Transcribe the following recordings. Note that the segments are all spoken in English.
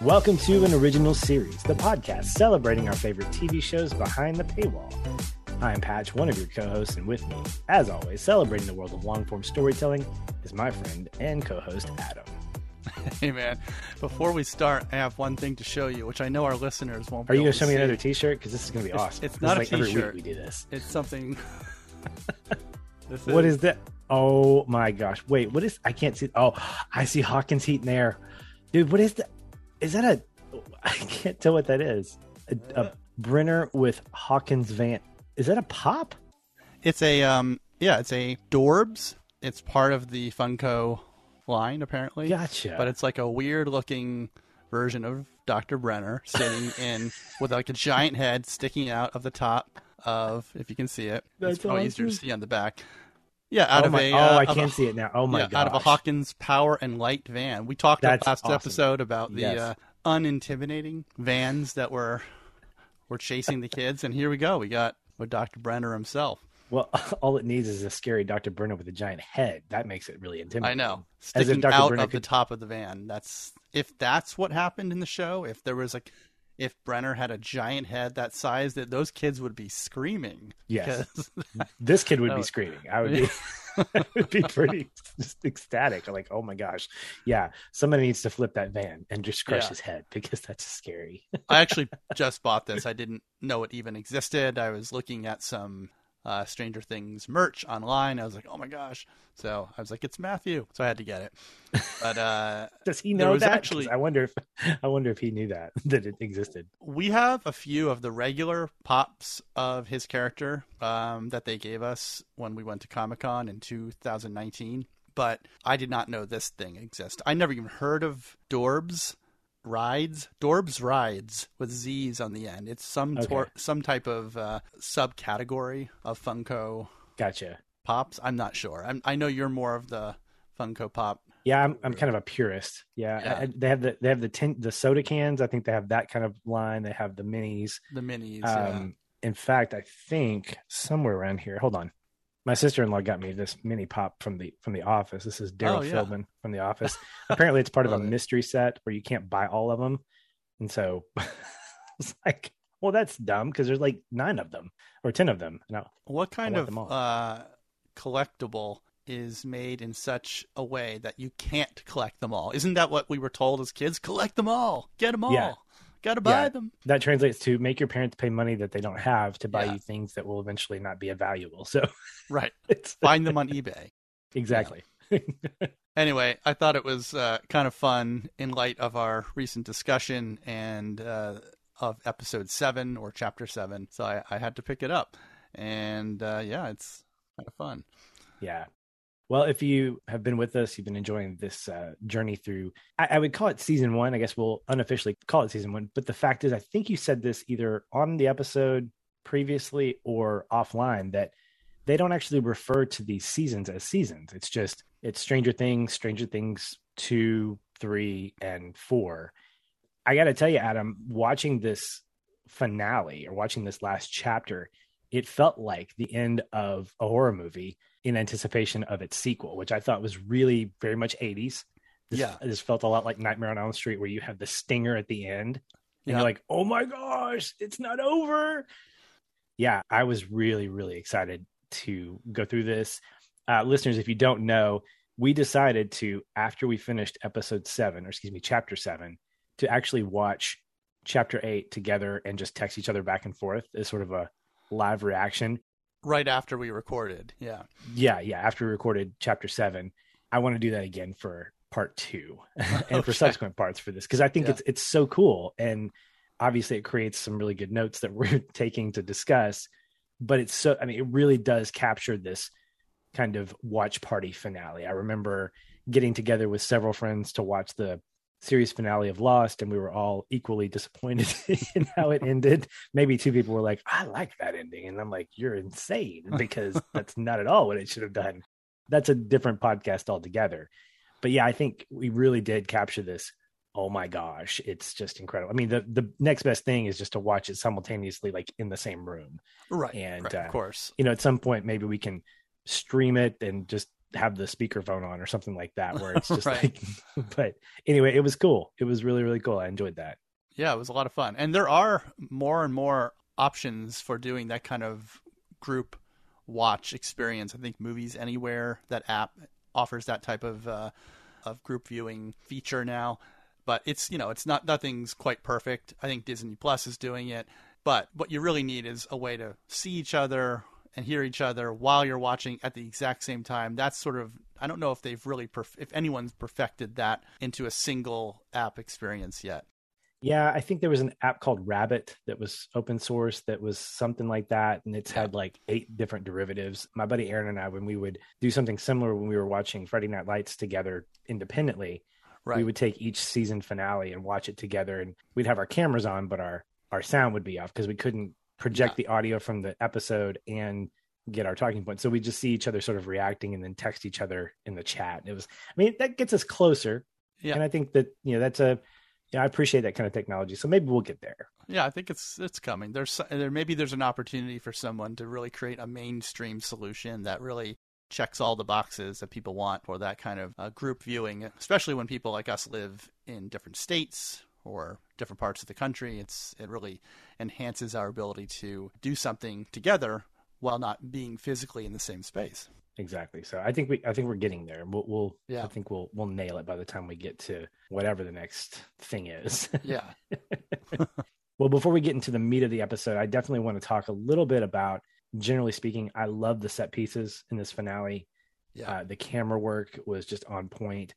Welcome to an original series, the podcast celebrating our favorite TV shows behind the paywall. I'm Patch, one of your co hosts, and with me, as always, celebrating the world of long form storytelling, is my friend and co host, Adam. Hey, man. Before we start, I have one thing to show you, which I know our listeners won't Are you going to show me another t shirt? Because this is going to be It's- awesome. it's not is a like t-shirt. week we do this. It's something. this What is that? Oh my gosh. Wait, what is. I can't see. Oh, I see Hawkins Heat in there. Dude, what is that? Is that a. I can't tell what that is. A, a Brenner with Hawkins Van. Is that a pop? It's a um yeah, it's a Dorbz. It's part of the Funko line apparently. Gotcha. But it's like a weird looking version of Dr. Brenner sitting in with like a giant head sticking out of the top of if you can see it. That's it's probably easier to see on the back. Yeah, out oh of my, a oh, uh, I of a- see it now. Oh my yeah, god. out of a Hawkins Power and Light van. We talked That's last awesome. episode about the Yes. uh, unintimidating vans that were were chasing the kids, and here we go. We got with Dr. Brenner himself. Well, all it needs is a scary Dr. Brenner with a giant head. That makes it really intimidating. I know, As if sticking Dr. out Brenner of the top of the van. That's if that's what happened in the show. If there was like, if Brenner had a giant head that size, that those kids would be screaming. Yes. because- This kid would be screaming. I would be, I would be pretty just ecstatic. Like, oh my gosh, yeah. Somebody needs to flip that van and just crush Yeah. his head because that's scary. I actually just bought this. I didn't know it even existed. I was looking at some uh, Stranger Things merch online. I was like, oh my gosh. So I was like, it's Matthew. So I had to get it. But uh, Does he know that? actually- I wonder if I wonder if he knew that that it existed. we have a few of the regular pops of his character um, that they gave us when we went to Comic Con in 2019. But I did not know this thing exists. I never even heard of Dorbz rides. Dorbz Ridez with Z's on the end. It's some tor- some type of uh, subcategory of Funko Gotcha. pops. I'm not sure. I'm, I know you're more of the Funko Pop. Yeah, I'm I'm kind of a purist. Yeah, Yeah. I- I- they have the they have the tin, the soda cans. I think they have that kind of line. They have the minis. The minis. yeah. Um, in fact, I think somewhere around here. Hold on. My sister-in-law got me this mini pop from the from the office. This is Darryl Oh, yeah. Philbin from the office. Apparently, it's part of a it. mystery set where you can't buy all of them, and so it's like, well, that's dumb because there's like nine of them or ten of them. No, What kind of uh, collectible is made in such a way that you can't collect them all? Isn't that what we were told as kids? Collect them all, get them all, Yeah. Gotta buy Yeah. them. that translates to make your parents pay money that they don't have to buy Yeah. you things that will eventually not be valuable. So Right, it's find them on eBay. exactly. Anyway, I thought it was uh, kind of fun in light of our recent discussion and uh, of episode seven or chapter seven. So I, I had to pick it up, and uh, yeah, it's kind of fun. Yeah. Well, if you have been with us, you've been enjoying this uh, journey through, I, I would call it season one. I guess we'll unofficially call it season one. But the fact is, I think you said this either on the episode previously or offline that they don't actually refer to these seasons as seasons. It's just, it's Stranger Things, Stranger Things 2, 3, and 4. I got to tell you, Adam, watching this finale or watching this last chapter, it felt like the end of a horror movie in anticipation of its sequel, which I thought was really very much 80s. This, Yeah. This felt a lot like Nightmare on Elm Street, where you have the stinger at the end. And Yeah. you're like, oh my gosh, it's not over. Yeah, I was really, really excited to go through this. Uh, listeners, if you don't know, we decided to, after we finished episode seven, or excuse me, chapter seven, to actually watch chapter eight together and just text each other back and forth as sort of a live reaction. Right after we recorded, yeah. Yeah, yeah. After we recorded chapter seven, I want to do that again for part two and for subsequent parts for this because I think Yeah. it's it's so cool and obviously it creates some really good notes that we're taking to discuss. But it's so I mean it really does capture this kind of watch party finale. I remember getting together with several friends to watch the series finale of Lost, and we were all equally disappointed in how it ended. Maybe two people were like, "I like that ending," and I'm like, "You're insane," because that's not at all what it should have done. That's a different podcast altogether. but yeah, I think we really did capture this. Oh my gosh, it's just incredible. I mean, the the next best thing is just to watch it simultaneously, like in the same room. Right. And right, uh, of course. You know, at some point, maybe we can stream it and just have the speakerphone on or something like that, where it's just Right. like. But anyway, it was cool. It was really really cool. I enjoyed that. Yeah, it was a lot of fun. And there are more and more options for doing that kind of group watch experience. I think Movies Anywhere, that app offers that type of uh, of group viewing feature now. But it's you know it's not nothing's quite perfect. I think Disney Plus is doing it. But what you really need is a way to see each other and hear each other while you're watching at the exact same time. That's sort of I don't know if they've really perf- if anyone's perfected that into a single app experience yet. Yeah, I think there was an app called Rabbit that was open source that was something like that. And it's had like eight different derivatives. My buddy Aaron and I, when we would do something similar when we were watching Friday Night Lights together independently, Right. we would take each season finale and watch it together. And we'd have our cameras on, but our, our sound would be off because we couldn't project Yeah. the audio from the episode and get our talking points. So we just see each other sort of reacting and then text each other in the chat. It was, I mean, that gets us closer. Yeah. And I think that, you know, that's a, yeah, I appreciate that kind of technology. So maybe we'll get there. Yeah, I think it's it's coming. There's there maybe there's an opportunity for someone to really create a mainstream solution that really checks all the boxes that people want for that kind of uh, group viewing, especially when people like us live in different states or different parts of the country. It's it really enhances our ability to do something together while not being physically in the same space. Exactly. So I think we I think we're getting there. We'll, we'll Yeah. I think we'll we'll nail it by the time we get to whatever the next thing is. Yeah. well, before we get into the meat of the episode, I definitely want to talk a little bit about generally speaking, I love the set pieces in this finale. Yeah. Uh, the camera work was just on point.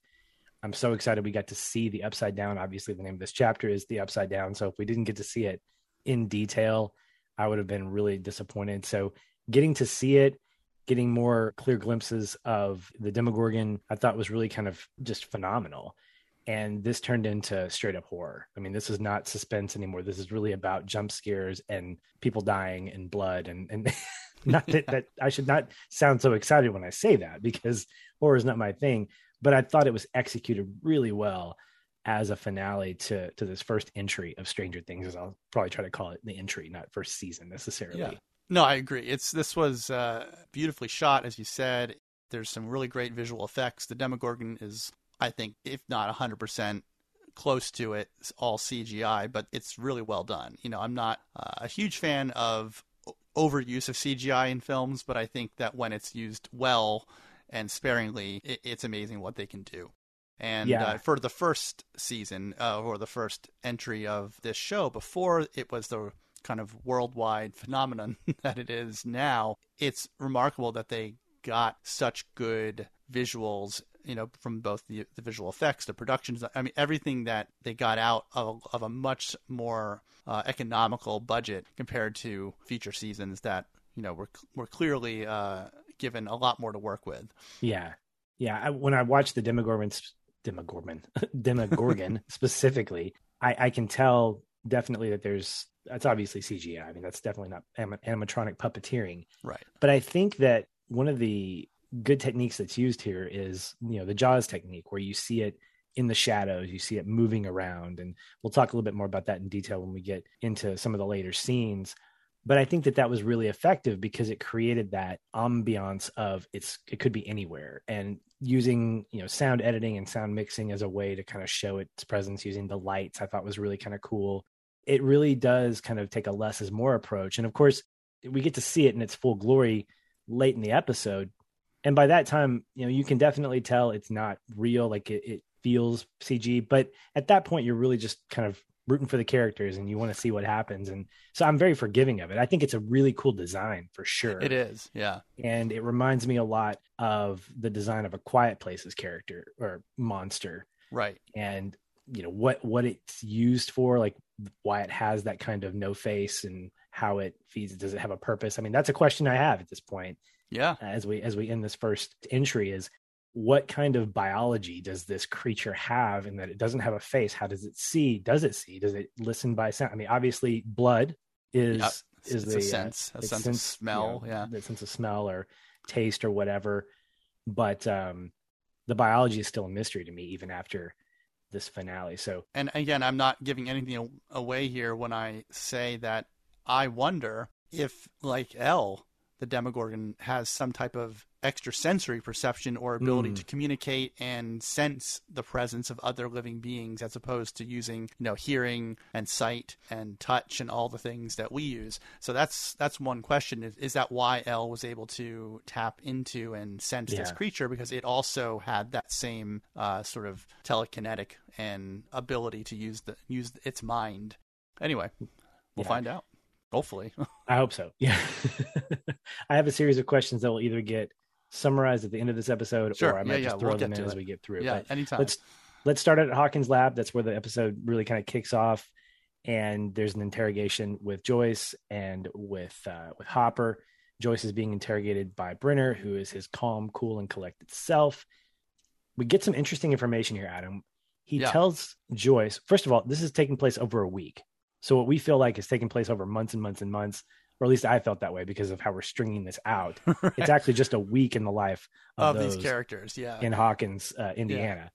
I'm so excited we got to see the upside down. Obviously, the name of this chapter is the upside down. So if we didn't get to see it in detail, I would have been really disappointed. So getting to see it, getting more clear glimpses of the Demogorgon, I thought was really kind of just phenomenal. And this turned into straight up horror. I mean, this is not suspense anymore. This is really about jump scares and people dying and blood and and not that, that I should not sound so excited when I say that because horror is not my thing, but I thought it was executed really well as a finale to to this first entry of Stranger Things, as I'll probably try to call it the entry, not first season necessarily. Yeah. No, I agree. It's this was uh, beautifully shot, as you said. There's some really great visual effects. The Demogorgon is, I think, if not 100% close to it, it's all CGI, but it's really well done. You know, I'm not uh, a huge fan of overuse of CGI in films, but I think that when it's used well and sparingly, it, it's amazing what they can do. And Yeah. uh, for the first season uh, or the first entry of this show, before it was the kind of worldwide phenomenon that it is now, it's remarkable that they got such good visuals, you know, from both the, the visual effects, the productions. I mean, everything that they got out of, of a much more uh, economical budget compared to future seasons that, you know, were, were clearly uh, given a lot more to work with. Yeah. Yeah. I, when I watched the Demogorgon, Demogorgon, Demogorgon specifically, I, I can tell definitely that there's, that's obviously CGI. I mean, that's definitely not anim- animatronic puppeteering. Right. But I think that one of the good techniques that's used here is, you know, the Jaws technique, where you see it in the shadows, you see it moving around. And we'll talk a little bit more about that in detail when we get into some of the later scenes. But I think that that was really effective because it created that ambiance of it's it could be anywhere and using you know sound editing and sound mixing as a way to kind of show its presence using the lights I thought was really kind of cool. It really does kind of take a less is more approach. And of course, we get to see it in its full glory late in the episode. And by that time, you know, you can definitely tell it's not real, like it, it feels CG. But at that point, you're really just kind of rooting for the characters and you want to see what happens. And so I'm very forgiving of it. I think it's a really cool design for sure. It is. Yeah. And it reminds me a lot of the design of a Quiet Places character or monster Right. and you know what what it's used for like why it has that kind of no face and how it feeds does it have a purpose i mean that's a question i have at this point Yeah. as we as we end this first entry is what kind of biology does this creature have in that it doesn't have a face how does it see does it see does it listen by sound i mean obviously blood is Yep. is the a uh, sense, a its sense, of sense, you smell. know, yeah. the sense of smell or taste or whatever but um the biology is still a mystery to me, even after this finale. So, and again, I'm not giving anything away here when I say that I wonder if, like El, the Demogorgon has some type of extrasensory perception or ability mm. to communicate and sense the presence of other living beings as opposed to using you know hearing and sight and touch and all the things that we use so that's that's one question is, is that why El was able to tap into and sense yeah. this creature because it also had that same uh, sort of telekinetic and ability to use the use its mind anyway we'll yeah. find out Hopefully. I hope so. Yeah. I have a series of questions that will either get summarized at the end of this episode sure. or I might yeah, just yeah. throw we'll them in it. as we get through. Yeah, but anytime. Let's let's start at Hawkins lab. That's where the episode really kind of kicks off. And there's an interrogation with Joyce and with uh, with Hopper. Joyce is being interrogated by Brenner, who is his calm, cool, and collected self. We get some interesting information here, Adam. He yeah. tells Joyce, first of all, this is taking place over a week. So what we feel like is taking place over months and months and months, or at least I felt that way because of how we're stringing this out. right. It's actually just a week in the life of, of these characters, yeah, in Hawkins, uh, Indiana. Yeah.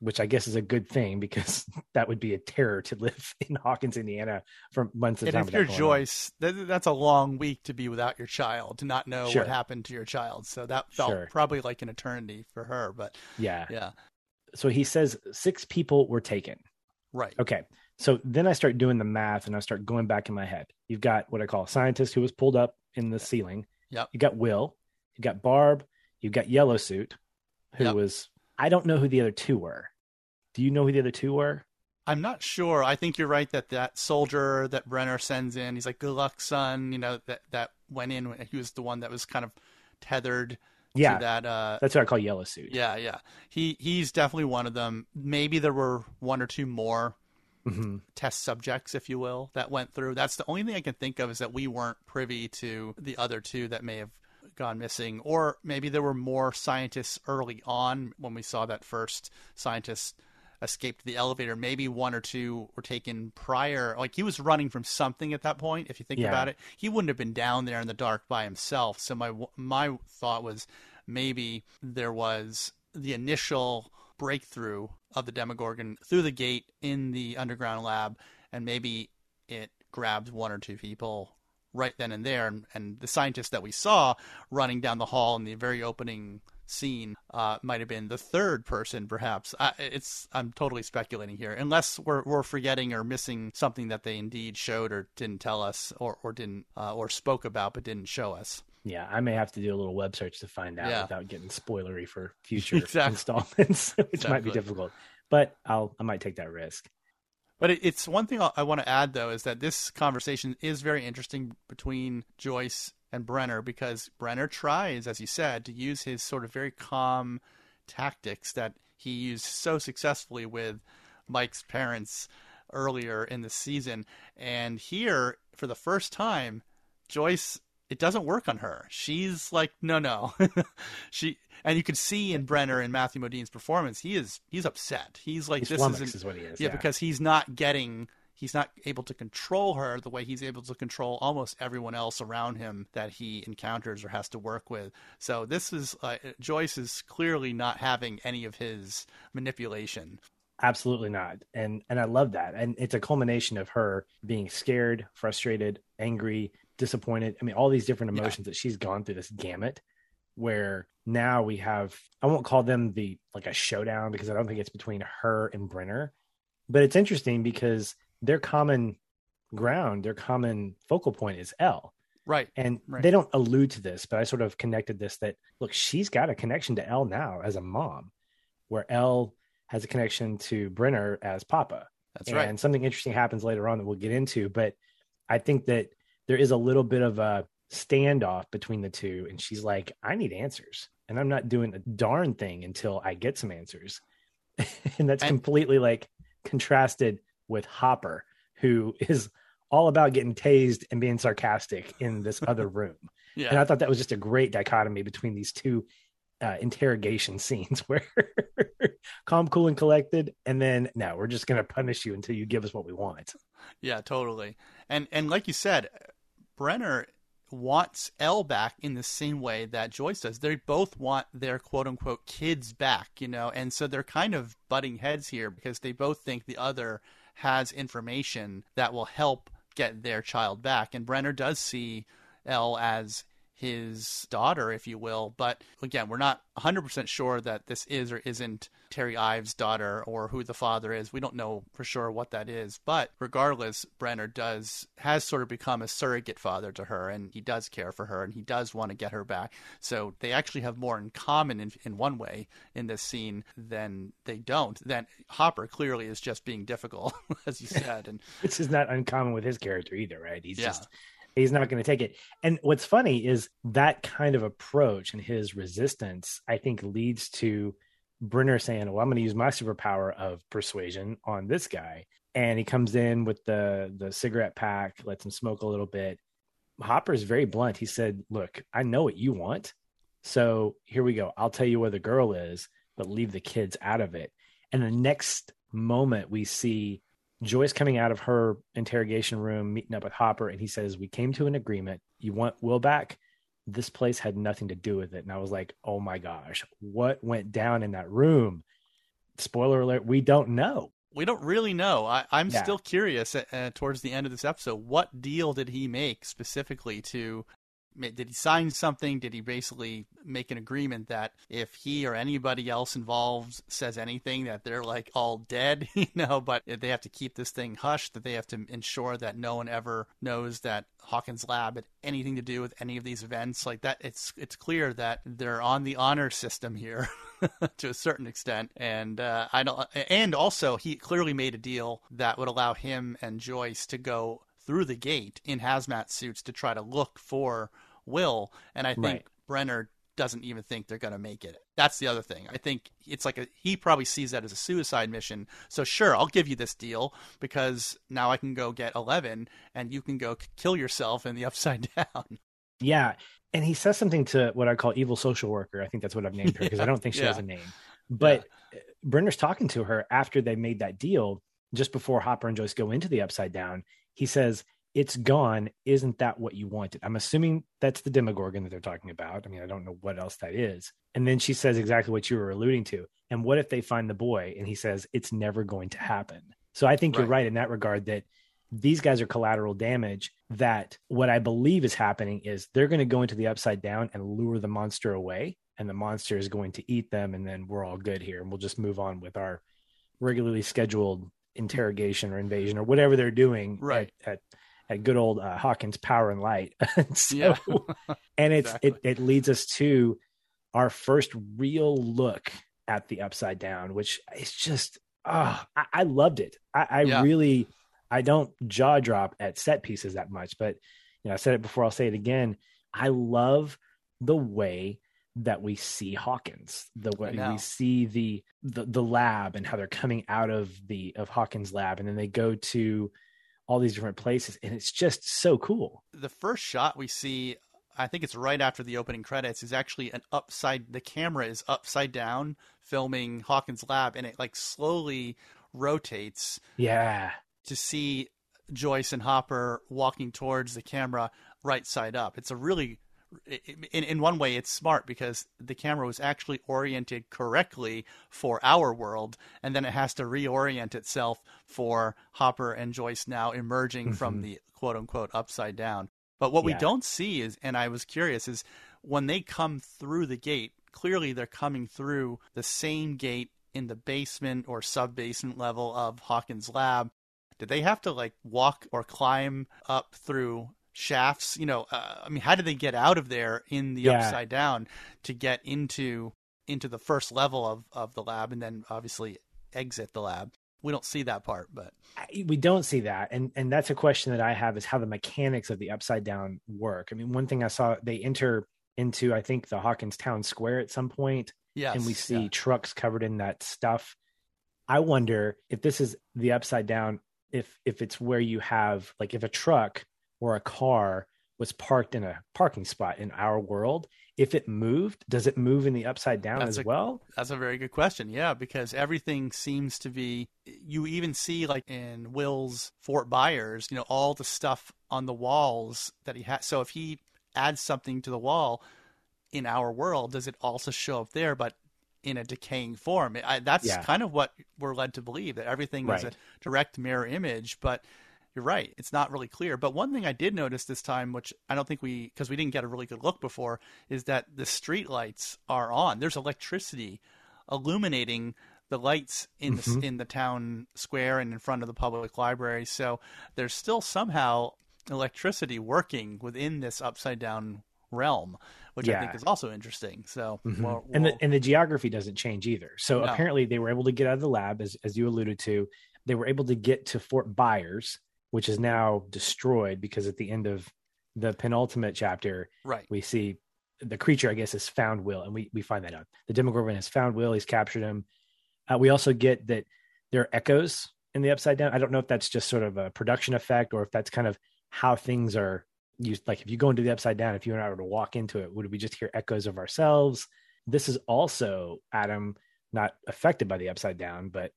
Which I guess is a good thing because that would be a terror to live in Hawkins, Indiana, for months at a time. if you're Joyce, that's a long week to be without your child, to not know sure. what happened to your child. So that felt sure. probably like an eternity for her. But yeah, yeah. So he says six people were taken. Right. Okay. So then I start doing the math and I start going back in my head. You've got what I call a scientist who was pulled up in the ceiling. Yep. You got Will. You got Barb. You got Yellow Suit, who yep. was I don't know who the other two were. Do you know who the other two were? I'm not sure. I think you're right that that soldier that Brenner sends in, he's like, "Good luck, son." You know that that went in. He was the one that was kind of tethered yeah, that uh, that's what I call yellow suit. Yeah, yeah. He he's definitely one of them. Maybe there were one or two more mm-hmm. test subjects, if you will, that went through. That's the only thing I can think of is that we weren't privy to the other two that may have gone missing, or maybe there were more scientists early on when we saw that first scientist escaped the elevator. Maybe one or two were taken prior. Like he was running from something at that point. If you think yeah. about it, he wouldn't have been down there in the dark by himself. So my my thought was maybe there was the initial breakthrough of the Demogorgon through the gate in the underground lab, and maybe it grabbed one or two people right then and there. And, and the scientist that we saw running down the hall in the very opening scene uh, might have been the third person, perhaps. I, it's I'm totally speculating here, unless we're we're forgetting or missing something that they indeed showed or didn't tell us or or didn't uh, or spoke about but didn't show us. Yeah, I may have to do a little web search to find out yeah. without getting spoilery for future exactly. installments, which exactly. might be difficult. But I'll I might take that risk. But it, it's one thing I want to add though is that this conversation is very interesting between Joyce and Brenner because Brenner tries, as you said, to use his sort of very calm tactics that he used so successfully with Mike's parents earlier in the season. And here, for the first time, Joyce it doesn't work on her. She's like, no, no. she and you can see in Brenner and Matthew Modine's performance, he is he's upset. He's like, he's this isn't, is what he is. Yeah, yeah, because he's not getting. He's not able to control her the way he's able to control almost everyone else around him that he encounters or has to work with. So this is uh, Joyce is clearly not having any of his manipulation absolutely not and and i love that and it's a culmination of her being scared frustrated angry disappointed. I mean, all these different emotions yeah. that she's gone through this gamut where now we have, I won't call them the like a showdown because I don't think it's between her and Brenner, but it's interesting because their common ground, their common focal point is El. Right. And right. they don't allude to this, but I sort of connected this that look, she's got a connection to El now as a mom, where El has a connection to Brenner as Papa. That's and right. And something interesting happens later on that we'll get into. But I think that there is a little bit of a standoff between the two. And she's like, I need answers. And I'm not doing a darn thing until I get some answers. and that's and- completely like contrasted with Hopper, who is all about getting tased and being sarcastic in this other room. Yeah. And I thought that was just a great dichotomy between these two uh, interrogation scenes where calm, cool, and collected, and then no, we're just going to punish you until you give us what we want. Yeah, totally. And and like you said, Brenner wants El back in the same way that Joyce does. They both want their quote unquote kids back, you know, and so they're kind of butting heads here because they both think the other has information that will help get their child back. And Brenner does see El as his daughter, if you will. But again, we're not 100% sure that this is or isn't Terry Ives' daughter or who the father is. We don't know for sure what that is. But regardless, Brenner does has sort of become a surrogate father to her, and he does care for her, and he does want to get her back. So they actually have more in common in, in one way in this scene than they don't. Then Hopper clearly is just being difficult, as you said, and this is not uncommon with his character either, right? He's yeah. just he's not going to take it. And what's funny is that kind of approach and his resistance, I think, leads to Brenner saying, "Well, I'm going to use my superpower of persuasion on this guy." And he comes in with the the cigarette pack, lets him smoke a little bit. Hopper is very blunt. He said, "Look, I know what you want, so here we go. I'll tell you where the girl is, but leave the kids out of it." And the next moment, we see Joyce coming out of her interrogation room, meeting up with Hopper, and he says, We came to an agreement. You want Will back? This place had nothing to do with it. And I was like, Oh my gosh, what went down in that room? Spoiler alert, we don't know. We don't really know. I, am yeah. still curious uh, uh, towards the end of this episode. What deal did he make specifically to did he sign something? Did he basically make an agreement that if he or anybody else involved says anything, that they're like all dead, you know? But they have to keep this thing hushed. That they have to ensure that no one ever knows that Hawkins Lab had anything to do with any of these events. Like that, it's it's clear that they're on the honor system here to a certain extent. And uh, I don't. And also, he clearly made a deal that would allow him and Joyce to go through the gate in hazmat suits to try to look for Will. And I think right. Brenner doesn't even think they're going to make it. That's the other thing. I think it's like a, he probably sees that as a suicide mission. So sure, I'll give you this deal because now I can go get 11 and you can go kill yourself in the upside down. Yeah. And he says something to what I call evil social worker. I think that's what I've named her because yeah. I don't think she yeah. has a name. But yeah. Brenner's talking to her after they made that deal just before Hopper and Joyce go into the upside down he says, It's gone. Isn't that what you wanted? I'm assuming that's the Demogorgon that they're talking about. I mean, I don't know what else that is. And then she says exactly what you were alluding to. And what if they find the boy? And he says, It's never going to happen. So I think right. you're right in that regard that these guys are collateral damage. That what I believe is happening is they're going to go into the upside down and lure the monster away, and the monster is going to eat them, and then we're all good here, and we'll just move on with our regularly scheduled interrogation or invasion or whatever they're doing right at, at, at good old uh, Hawkins power and light. so, yeah. and it's exactly. it, it leads us to our first real look at the upside down, which is just oh, I, I loved it. I, I yeah. really I don't jaw drop at set pieces that much, but you know, I said it before, I'll say it again. I love the way that we see Hawkins, the way we see the, the the lab and how they're coming out of the of Hawkins lab, and then they go to all these different places, and it's just so cool. The first shot we see, I think it's right after the opening credits, is actually an upside. The camera is upside down, filming Hawkins lab, and it like slowly rotates. Yeah, to see Joyce and Hopper walking towards the camera right side up. It's a really in in one way it's smart because the camera was actually oriented correctly for our world and then it has to reorient itself for Hopper and Joyce now emerging mm-hmm. from the quote unquote upside down. But what yeah. we don't see is and I was curious is when they come through the gate, clearly they're coming through the same gate in the basement or sub basement level of Hawkins lab. Did they have to like walk or climb up through shafts. You know, uh, I mean, how did they get out of there in the yeah. upside down to get into into the first level of of the lab, and then obviously exit the lab? We don't see that part, but we don't see that, and and that's a question that I have: is how the mechanics of the upside down work. I mean, one thing I saw they enter into, I think, the Hawkins Town Square at some point, yes, and we see yeah. trucks covered in that stuff. I wonder if this is the upside down if if it's where you have like if a truck or a car was parked in a parking spot in our world, if it moved, does it move in the upside down that's as a, well? That's a very good question. Yeah, because everything seems to be. You even see, like in Will's Fort Byers, you know, all the stuff on the walls that he has. So if he adds something to the wall in our world, does it also show up there, but in a decaying form? I, that's Yeah. kind of what we're led to believe that everything is a direct mirror image, but you're right. It's not really clear. But one thing I did notice this time, which I don't think we, because we didn't get a really good look before, is that the street lights are on. There's electricity illuminating the lights in the Mhm. in the town square and in front of the public library. So there's still somehow electricity working within this upside down realm, which I think is also interesting. So Mhm. we'll- and the and the geography doesn't change either. So No. apparently they were able to get out of the lab, as as you alluded to. They were able to get to Fort Byers, which is now destroyed because at the end of the penultimate chapter, right. we see the creature, I guess, has found Will, and we we find that out. The Demogorgon has found Will. He's captured him. Uh, we also get that there are echoes in the Upside Down. I don't know if that's just sort of a production effect or if that's kind of how things are used. Like if you go into the Upside Down, if you and I were to walk into it, would we just hear echoes of ourselves? This is also Adam not affected by the Upside Down, but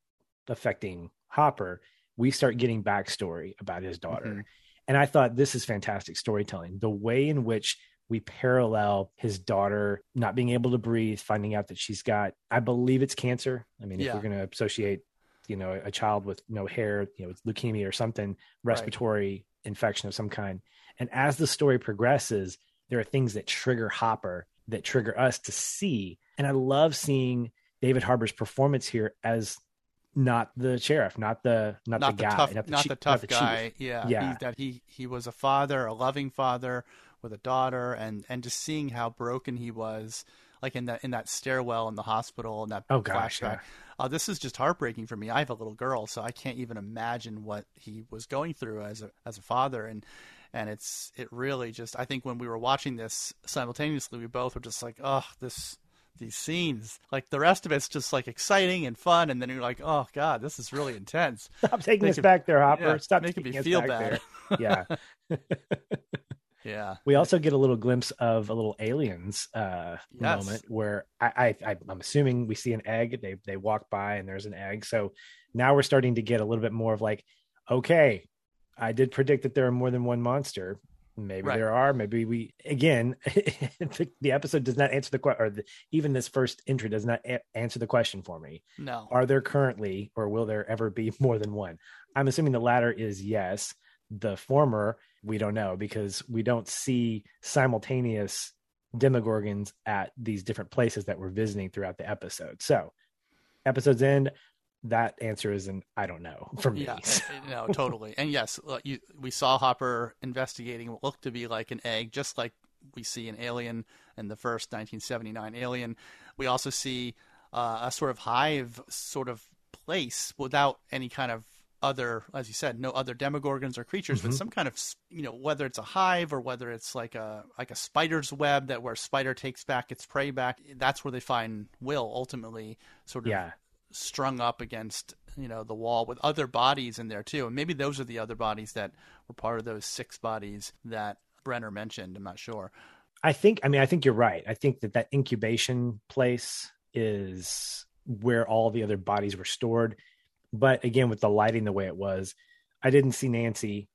affecting Hopper. We start getting backstory about his daughter. Mhm. And I thought this is fantastic storytelling. The way in which we parallel his daughter not being able to breathe, finding out that she's got, I believe it's cancer. I mean, if Yeah. we're going to associate, you know, a child with no hair, you know, with leukemia or something, respiratory infection of some kind. And as the story progresses, there are things that trigger Hopper that trigger us to see. And I love seeing David Harbour's performance here as not the sheriff, not the not, not the the, guy, tough, not the, not chief- the tough the chief. guy. Yeah, Yeah. He, that he he was a father, a loving father with a daughter, and and just seeing how broken he was, like in that in that stairwell in the hospital and that Oh, gosh, flashback. Uh, this is just heartbreaking for me. I have a little girl, so I can't even imagine what he was going through as a as a father, and and it's it really just. I think when we were watching this simultaneously, we both were just like, oh, this. These scenes, like the rest of it's just like exciting and fun, and then you're like, "Oh God, this is really intense." Stop taking us Making- back there, Hopper. yeah, Stop making me feel bad. there. Yeah. Yeah, we also get a little glimpse of a little aliens uh Yes. moment where I, I I I'm assuming we see an egg. They they walk by and there's an egg. So now we're starting to get a little bit more of like, okay, I did predict that there are more than one monster. Maybe Right. there are. Maybe we again. the, the episode does not answer the question, or the, even this first entry does not a- answer the question for me. no, Are there currently, or will there ever be more than one? I'm assuming the latter is yes. The former, we don't know because we don't see simultaneous demogorgons at these different places that we're visiting throughout the episode. So, episode's end, that answer is an I don't know for me. yeah, no, totally. And yes, you, we saw Hopper investigating what looked to be like an egg, just like we see in Alien in the first 1979 Alien. We also see uh, a sort of hive sort of place without any kind of other, as you said, no other demogorgons or creatures, but Mhm. some kind of, you know, whether it's a hive or whether it's like a like a spider's web that where spider takes back its prey back. That's where they find Will ultimately, sort of yeah. Strung up against you know the wall with other bodies in there too and maybe those are the other bodies that were part of those six bodies that brenner mentioned i'm not sure I think, I mean, I think you're right. I think that that incubation place is where all the other bodies were stored. But again, with the lighting the way it was, I didn't see Nancy.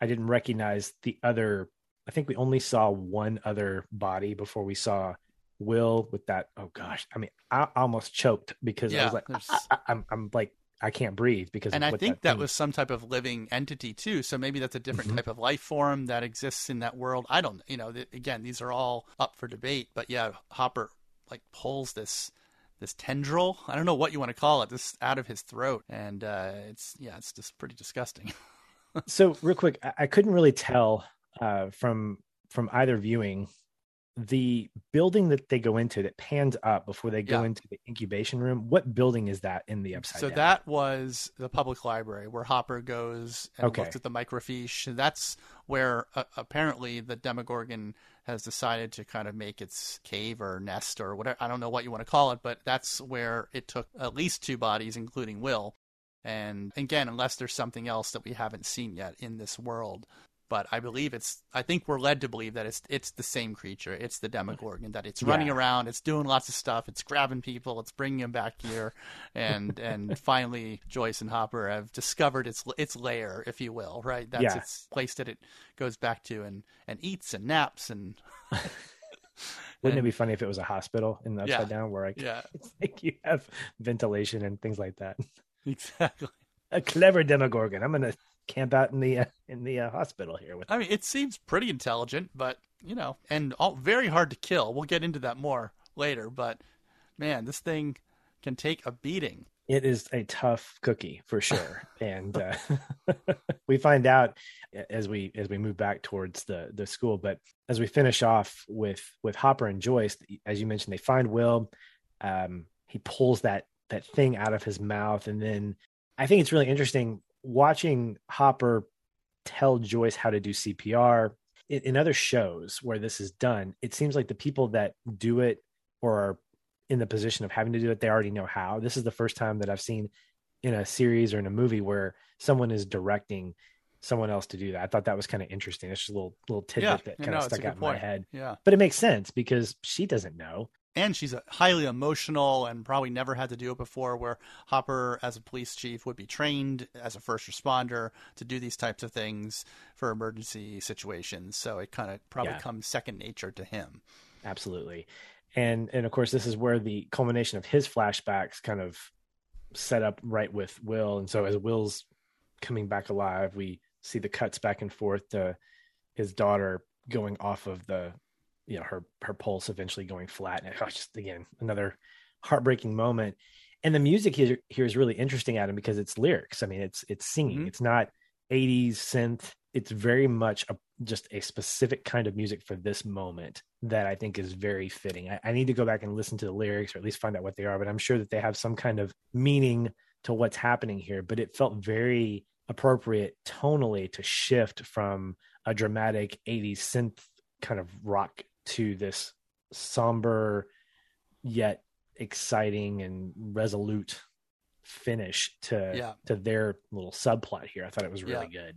I didn't recognize the other. I think we only saw one other body before we saw Will with that. Oh gosh, I mean, I almost choked because I was like, I, I, I'm, I'm like, I can't breathe because. and of i think that, thing- was some type of living entity too so maybe that's a different Mhm. type of life form that exists in that world i don't you know th- again these are all up for debate but yeah hopper like pulls this this tendril i don't know what you want to call it this out of his throat and uh it's yeah it's just pretty disgusting so real quick I, I couldn't really tell uh from from either viewing the building that they go into that pans up before they go Yeah. into the incubation room what building is that in the upside so down that was the public library where Hopper goes and Okay. looks at the microfiche. That's where uh, apparently the Demogorgon has decided to kind of make its cave or nest or whatever. I don't know what you want to call it, but that's where it took at least two bodies, including Will. And again, unless there's something else that we haven't seen yet in this world, but I believe it's. I think we're led to believe that it's it's the same creature. It's the Demogorgon that it's running Yeah. around. It's doing lots of stuff. It's grabbing people. It's bringing them back here, and and finally Joyce and Hopper have discovered its its lair, if you will. Right, that's Yeah. its place that it goes back to and and eats and naps and Wouldn't it be funny if it was a hospital in the Yeah. upside down where like, yeah, it's like you have ventilation and things like that? exactly. A clever Demogorgon. I'm gonna camp out in the uh, in the uh, hospital here with. I mean, it seems pretty intelligent, but you know, and all, very hard to kill. We'll get into that more later, but man, this thing can take a beating. It is a tough cookie for sure, and uh, we find out as we as we move back towards the the school. But as we finish off with with Hopper and Joyce, as you mentioned, they find Will. Um, he pulls that that thing out of his mouth, and then I think it's really interesting watching Hopper tell Joyce how to do CPR. In, in other shows where this is done, it seems like the people that do it or are in the position of having to do it, they already know how. This is the first time that I've seen in a series or in a movie where someone is directing someone else to do that. I thought that was kind of interesting. It's just a little little tidbit Yeah, that kind of stuck out in my head. Yeah, But it makes sense because she doesn't know. And she's a highly emotional and probably never had to do it before. Where Hopper, as a police chief, would be trained as a first responder to do these types of things for emergency situations. So it kind of probably Yeah. comes second nature to him. Absolutely. And and of course this is where the culmination of his flashbacks kind of set up right with Will. And so as Will's coming back alive, we see the cuts back and forth to his daughter going off of the you know her her pulse eventually going flat. And it's just again another heartbreaking moment. And the music here, here is really interesting adam because it's lyrics. I mean it's it's singing. Mhm. it's not 80s synth. It's very much a, just a specific kind of music for this moment that i think is very fitting. I, I need to go back and listen to the lyrics or at least find out what they are but i'm sure that they have some kind of meaning to what's happening here. But it felt very appropriate tonally to shift from a dramatic 80s synth kind of rock to this somber yet exciting and resolute finish to Yeah. to their little subplot here. I thought it was really good.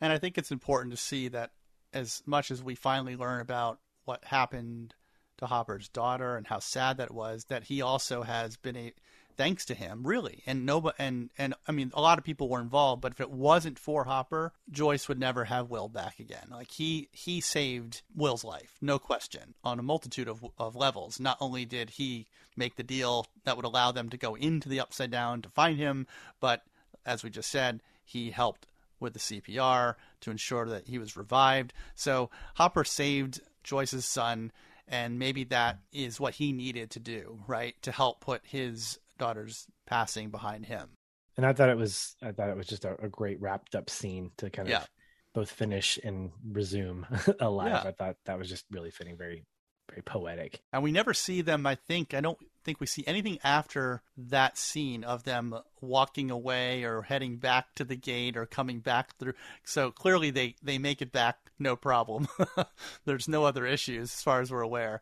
And I think it's important to see that as much as we finally learn about what happened to Hopper's daughter and how sad that was, that he also has been a thanks to him, really. And nobody and and I mean a lot of people were involved, but if it wasn't for Hopper, Joyce would never have Will back again. Like he he saved Will's life, no question, on a multitude of of levels. Not only did he make the deal that would allow them to go into the upside down to find him, but as we just said, he helped with the CPR to ensure that he was revived. So Hopper saved Joyce's son, and maybe that is what he needed to do, right? To help put his daughter's passing behind him. And I thought it was I thought it was just a, a great wrapped up scene to kind of Yeah. both finish and resume alive. Yeah. I thought that was just really fitting, very very poetic. And we never see them, I think, I don't think we see anything after that scene of them walking away or heading back to the gate or coming back through. So clearly they, they make it back no problem. There's no other issues as far as we're aware.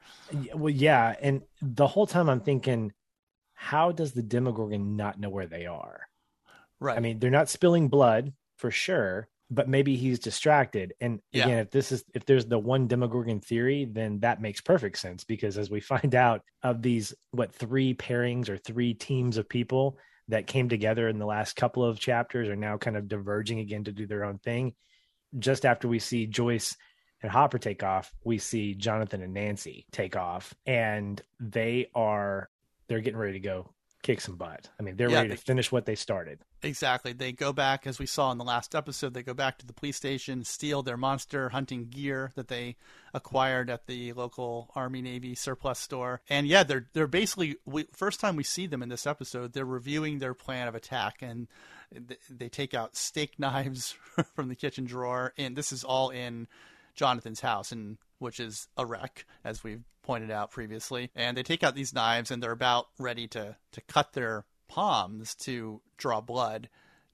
Well, yeah, and the whole time I'm thinking, how does the Demogorgon not know where they are? Right. I mean, they're not spilling blood for sure, but maybe he's distracted. And Yeah. again, if this is if there's the one Demogorgon theory, then that makes perfect sense because as we find out of these what three pairings or three teams of people that came together in the last couple of chapters are now kind of diverging again to do their own thing. Just after we see Joyce and Hopper take off, we see Jonathan and Nancy take off, and they are they're getting ready to go kick some butt. I mean, they're Yeah, ready they- to finish what they started. Exactly. They go back, as we saw in the last episode, they go back to the police station, steal their monster hunting gear that they acquired at the local Army Navy surplus store. And yeah, they're they're basically we, first time we see them in this episode, they're reviewing their plan of attack and they take out steak knives from the kitchen drawer and this is all in Jonathan's house and which is a wreck as we've pointed out previously. And they take out these knives and they're about ready to to cut their palms to draw blood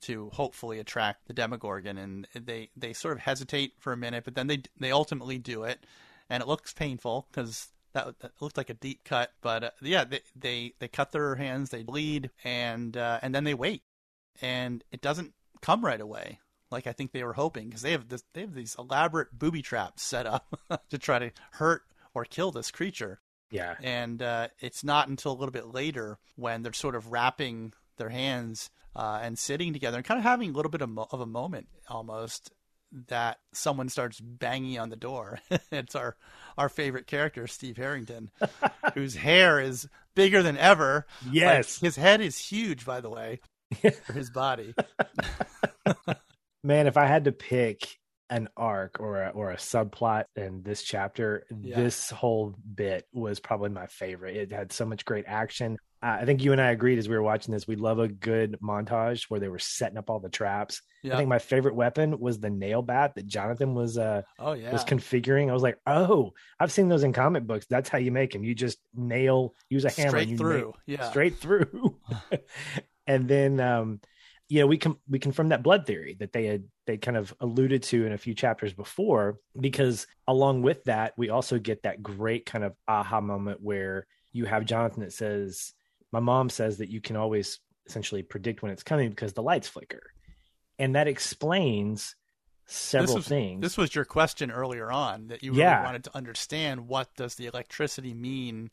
to hopefully attract the Demogorgon, and they they sort of hesitate for a minute, but then they they ultimately do it, and it looks painful because that, looked like a deep cut. But uh, yeah, they, they they cut their hands, they bleed, and uh, and then they wait, and it doesn't come right away. Like I think they were hoping because they have this, they have these elaborate booby traps set up to try to hurt or kill this creature. Yeah. And uh, it's not until a little bit later when they're sort of wrapping their hands uh, and sitting together and kind of having a little bit of, mo- of a moment almost that someone starts banging on the door. it's our our favorite character, Steve Harrington, whose hair is bigger than ever. Yes. Like, his head is huge, by the way, for his body. Man, if I had to pick an arc or a, or a subplot in this chapter, Yeah. this whole bit was probably my favorite. It had so much great action. I think you and I agreed as we were watching this. We love a good montage where they were setting up all the traps. I think my favorite weapon was the nail bat that Jonathan was uh Oh yeah. was configuring. I was like, oh, I've seen those in comic books. That's how you make them. You just nail, use a hammer, Straight through. nail- Yeah. straight through. and then, um, you know, we com- we confirmed that blood theory that they had they kind of alluded to in a few chapters before, because along with that, we also get that great kind of aha moment where you have Jonathan that says, "My mom says that you can always essentially predict when it's coming because the lights flicker," and that explains several was- things. This was your question earlier on that you really Yeah. wanted to understand what does the electricity mean,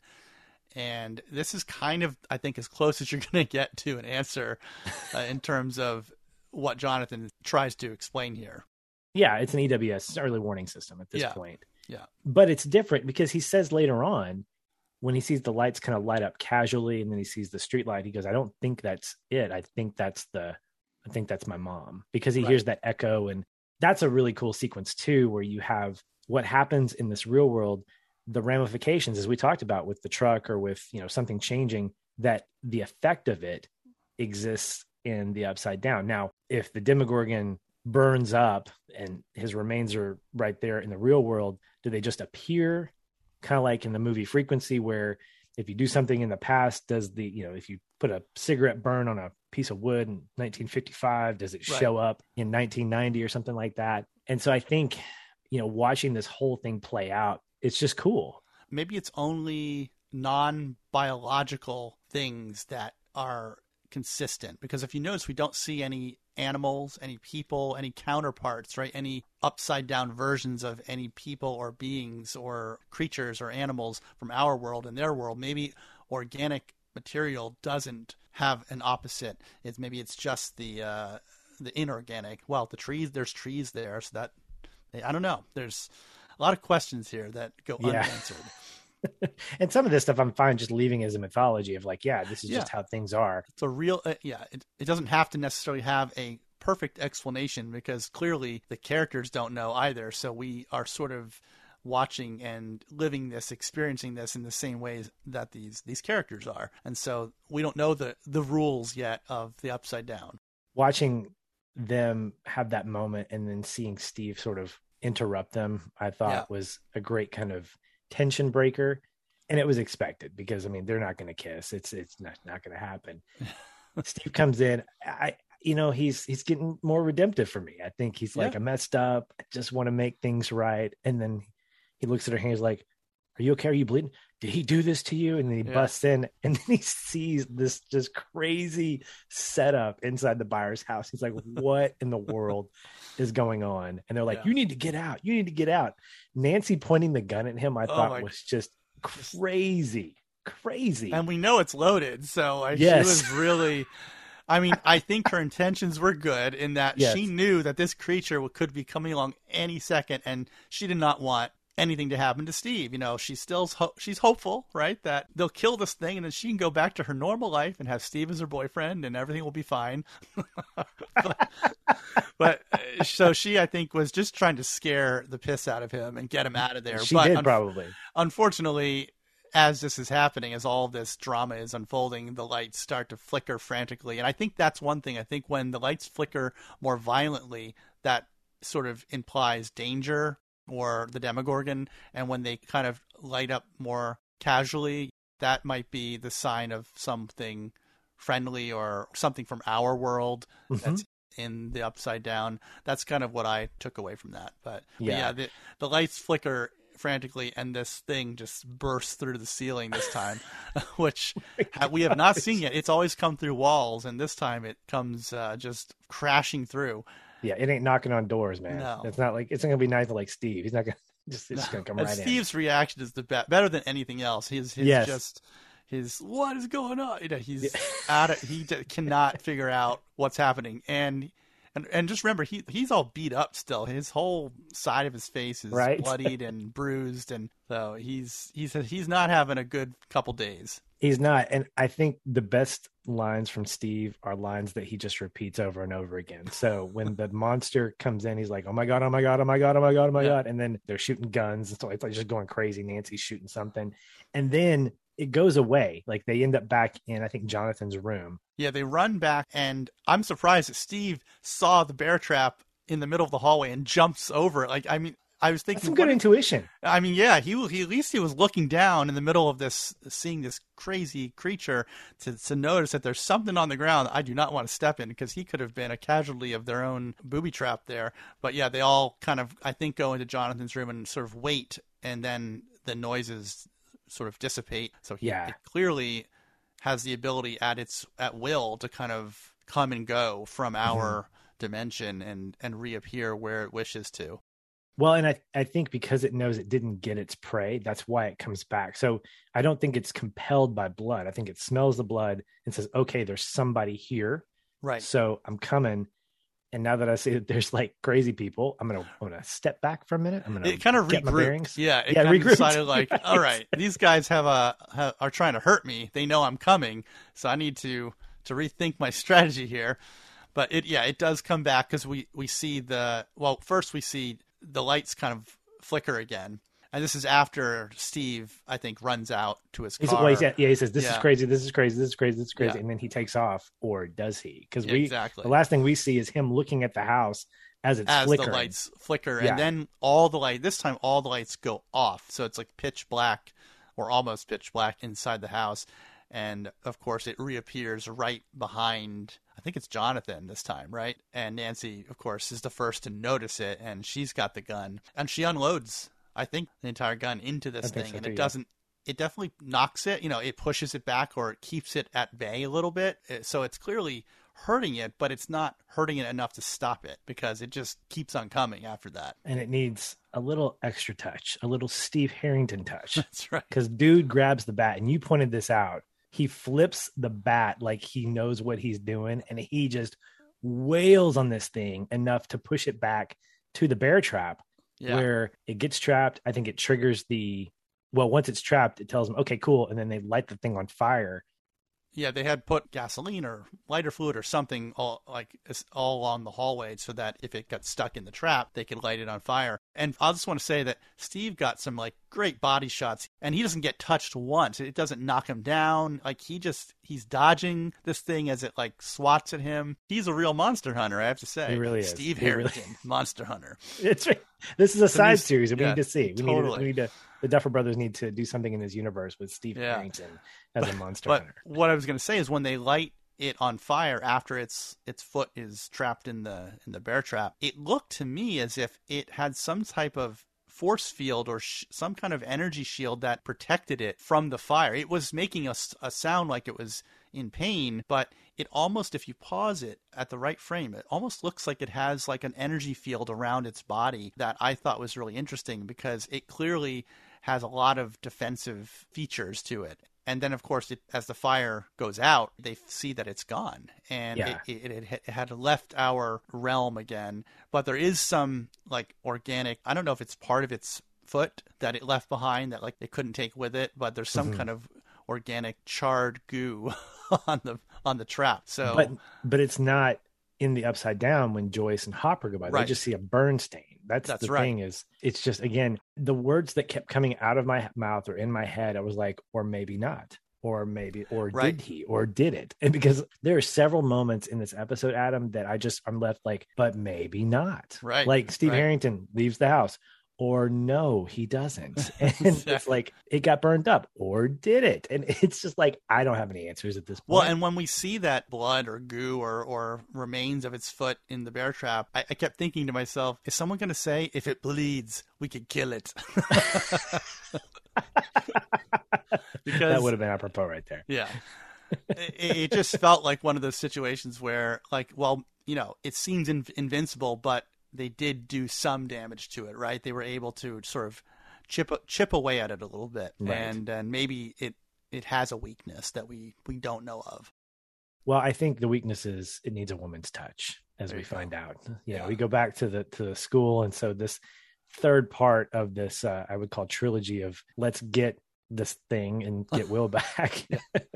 and this is kind of I think as close as you're going to get to an answer uh, in terms of what Jonathan tries to explain here. Yeah, it's an EWS early warning system at this Yeah. point. Yeah. But it's different because he says later on when he sees the lights kind of light up casually and then he sees the street light, he goes, I don't think that's it. I think that's the I think that's my mom. Because he Right. hears that echo and that's a really cool sequence too, where you have what happens in this real world, the ramifications as we talked about with the truck or with, you know, something changing, that the effect of it exists in the upside down. Now, if the Demogorgon burns up and his remains are right there in the real world, do they just appear kind of like in the movie Frequency, where if you do something in the past, does the, you know, if you put a cigarette burn on a piece of wood in 1955, does it Right. show up in 1990 or something like that? And so I think, you know, watching this whole thing play out, it's just cool. Maybe it's only non biological things that are consistent because if you notice we don't see any animals any people any counterparts right? Any upside down versions of any people or beings or creatures or animals from our world and their world. Maybe organic material doesn't have an opposite. It's maybe it's just the uh the inorganic. Well the trees there's trees there so that i don't know. There's a lot of questions here that go Yeah. unanswered. And some of this stuff I'm fine just leaving as a mythology of like, yeah, this is just how things are. it's a real uh, yeah it, it doesn't have to necessarily have a perfect explanation because clearly the characters don't know either. So we are sort of watching and living this experiencing this in the same ways that these these characters are. And so we don't know the the rules yet of the upside down. Watching them have that moment and then seeing Steve sort of interrupt them, I thought Yeah. was a great kind of tension breaker. And it was expected because I mean they're not going to kiss. It's it's not not going to happen. Steve comes in. I you know he's he's getting more redemptive for me. I think he's like I messed up. I just want to make things right. And then he looks at her hands like, "Are you okay? Are you bleeding? Did he do this to you?" And then he Yeah. busts in, and then he sees this just crazy setup inside the Byers' house. He's like, "What in the world is going on?" And they're like, Yeah. "You need to get out. You need to get out." Nancy pointing the gun at him, I Oh thought was just crazy, crazy. and we know it's loaded so like, Yes. she was really I mean, I think her intentions were good in that Yes. she knew that this creature could be coming along any second, and she did not want anything to happen to Steve. You know, she's still ho- she's hopeful, right, that they'll kill this thing, and then she can go back to her normal life and have Steve as her boyfriend, and everything will be fine. but, but uh, so she, I think, was just trying to scare the piss out of him and get him out of there. she but did un- probably. unfortunately, as this is happening, as all this drama is unfolding, the lights start to flicker frantically. And I think that's one thing. I think when the lights flicker more violently, that sort of implies danger or the Demogorgon. And when they kind of light up more casually, that might be the sign of something friendly or something from our world Mhm. that's in the upside down. That's kind of what I took away from that. But but yeah, Yeah. the, the lights flicker frantically, and this thing just bursts through the ceiling this time, which ha- we have not seen yet. It's always come through walls, and this time it comes uh, just crashing through. Yeah, it ain't knocking on doors, man. No. It's not like it's not gonna be nice like Steve. He's not gonna just it's gonna come And right in. Steve's reaction is the be- better than anything else. He's his Yes. just his what is going on? You know, he's out of he d- cannot figure out what's happening, and and and just remember he he's all beat up still. His whole side of his face is Right. bloodied and bruised, and so he's he's he's not having a good couple days. He's not, and I think the best lines from Steve are lines that he just repeats over and over again. So when the monster comes in, he's like, "Oh my god, oh my god, oh my god, oh my god, oh my Yeah. god," and then they're shooting guns. And So it's like just going crazy. Nancy's shooting something, and then it goes away. Like they end up back in, I think Jonathan's room. Yeah, they run back, and I'm surprised that Steve saw the bear trap in the middle of the hallway and jumps over it. Like, I mean, I was That's thinking, some good what- intuition. I mean, yeah, he, he at least he was looking down in the middle of this, seeing this crazy creature to to notice that there's something on the ground I do not want to step in because he could have been a casualty of their own booby trap there. But yeah, they all kind of I think go into Jonathan's room and sort of wait, and then the noises sort of dissipate. So he Yeah. it clearly has the ability at its at will to kind of come and go from mm-hmm. our dimension and and reappear where it wishes to. Well, and I, I think because it knows it didn't get its prey, that's why it comes back. So I don't think it's compelled by blood. I think it smells the blood and says, okay, there's somebody here. Right. So I'm coming. And now that I see that there's like crazy people, I'm gonna I'm gonna step back for a minute. I'm gonna it kind of get my bearings. Yeah, it Yeah, kind of decided like, Right. all right, these guys have a ha, are trying to hurt me. They know I'm coming, so I need to to rethink my strategy here. But it yeah, it does come back because we we see the well first we see the lights kind of flicker again, and this is after Steve I think runs out to his car. well, yeah, he says, "This is crazy. This is crazy. This is crazy. This is crazy," Yeah. and then he takes off, or does he? Because we exactly the last thing we see is him looking at the house as it's as flickering. the lights flicker, Yeah. and then all the light. This time, all the lights go off, so it's like pitch black, or almost pitch black inside the house. And of course, it reappears right behind. I think it's Jonathan this time, right? And Nancy, of course, is the first to notice it, and she's got the gun, and she unloads. I think the entire gun into this thing, so and too, it yeah. doesn't. It definitely knocks it. You know, it pushes it back, or it keeps it at bay a little bit. Uh, so it's clearly hurting it, but it's not hurting it enough to stop it because it just keeps on coming after that. and it needs a little extra touch, a little Steve Harrington touch. That's right. because dude grabs the bat and you pointed this out he flips the bat like he knows what he's doing and he just wails on this thing enough to push it back to the bear trap Yeah. where it gets trapped. I think it triggers the well once it's trapped it tells them okay cool. And then they light the thing on fire Yeah, they had put gasoline or lighter fluid or something all like all along the hallway so that if it got stuck in the trap, they could light it on fire. And I just want to say that Steve got some like great body shots and he doesn't get touched once. It doesn't knock him down. Like he just he's dodging this thing as it like swats at him. He's a real monster hunter, I have to say. He really is. Steve He really- Harrington, monster hunter. it's right. this is a new side series that we yeah, need to see we need, to, totally. we need to the duffer brothers need to do something in this universe with steve Yeah. harrington as a monster But hunter what I was going to say is when they light it on fire after its its foot is trapped in the in the bear trap, it looked to me as if it had some type of force field or sh- some kind of energy shield that protected it from the fire. It was making a, a sound like it was in pain, but it almost if you pause it at the right frame, it almost looks like it has like an energy field around its body that I thought was really interesting because it clearly has a lot of defensive features to it. And then, of course, it, as the fire goes out, they see that it's gone, and Yeah. it, it, it, it had left our realm again. But there is some like organic. I don't know if it's part of its foot that it left behind that like they couldn't take with it, but there's some Mhm. kind of organic charred goo on the on the trap. So but but it's not in the upside down when Joyce and Hopper go by. They just see a burn stain. That's, That's the right. thing is it's just again the words that kept coming out of my mouth or in my head. I was like, or maybe not, or maybe, or Right. did he, or did it? And because there are several moments in this episode, Adam, that I just I'm left like, but maybe not. Right, Like Steve right. Harrington leaves the house. Or no, he doesn't. And it's like it got burned up, or did it? And it's just like I don't have any answers at this point. Well, and when we see that blood or goo or, or remains of its foot in the bear trap, I, I kept thinking to myself, is someone going to say, if it bleeds, we could kill it? because that would have been apropos right there. yeah. it, it just felt like one of those situations where, like, well, you know, it seems in- invincible, but they did do some damage to it, right? They were able to sort of chip chip away at it a little bit, Right. and and maybe it it has a weakness that we we don't know of. Well, I think the weakness is it needs a woman's touch, as There we you go. find out. Yeah, Yeah. we go back to the to the school, and so this third part of this uh, I would call trilogy of let's get this thing and get Will back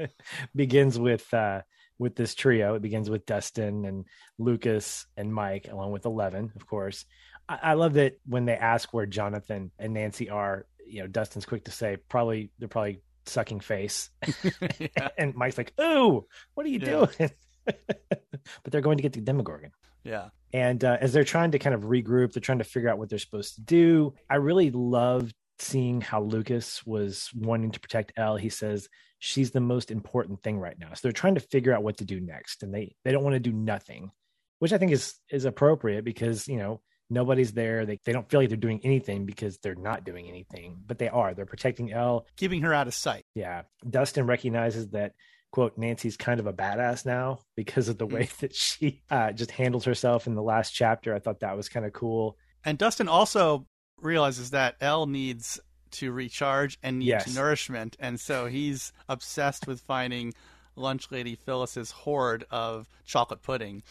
begins with uh, with this trio. It begins with Dustin and Lucas and Mike, along with Eleven, of course. I, I love that when they ask where Jonathan and Nancy are. You know, Dustin's quick to say probably they're probably sucking face yeah. and Mike's like, "Oh, what are you Yeah. doing?" but they're going to get the Demogorgon. yeah, And uh, as they're trying to kind of regroup, they're trying to figure out what they're supposed to do. I really loved seeing how Lucas was wanting to protect El. He says she's the most important thing right now. So they're trying to figure out what to do next, and they they don't want to do nothing, which I think is is appropriate because you know nobody's there. They they don't feel like they're doing anything because they're not doing anything, but they are. They're protecting El. keeping her out of sight. Yeah. Dustin recognizes that quote Nancy's kind of a badass now because of the way that she uh, just handles herself in the last chapter. I thought that was kind of cool. And Dustin also realizes that El needs to recharge and needs Yes. nourishment, and so he's obsessed with finding lunch lady Phyllis's hoard of chocolate pudding.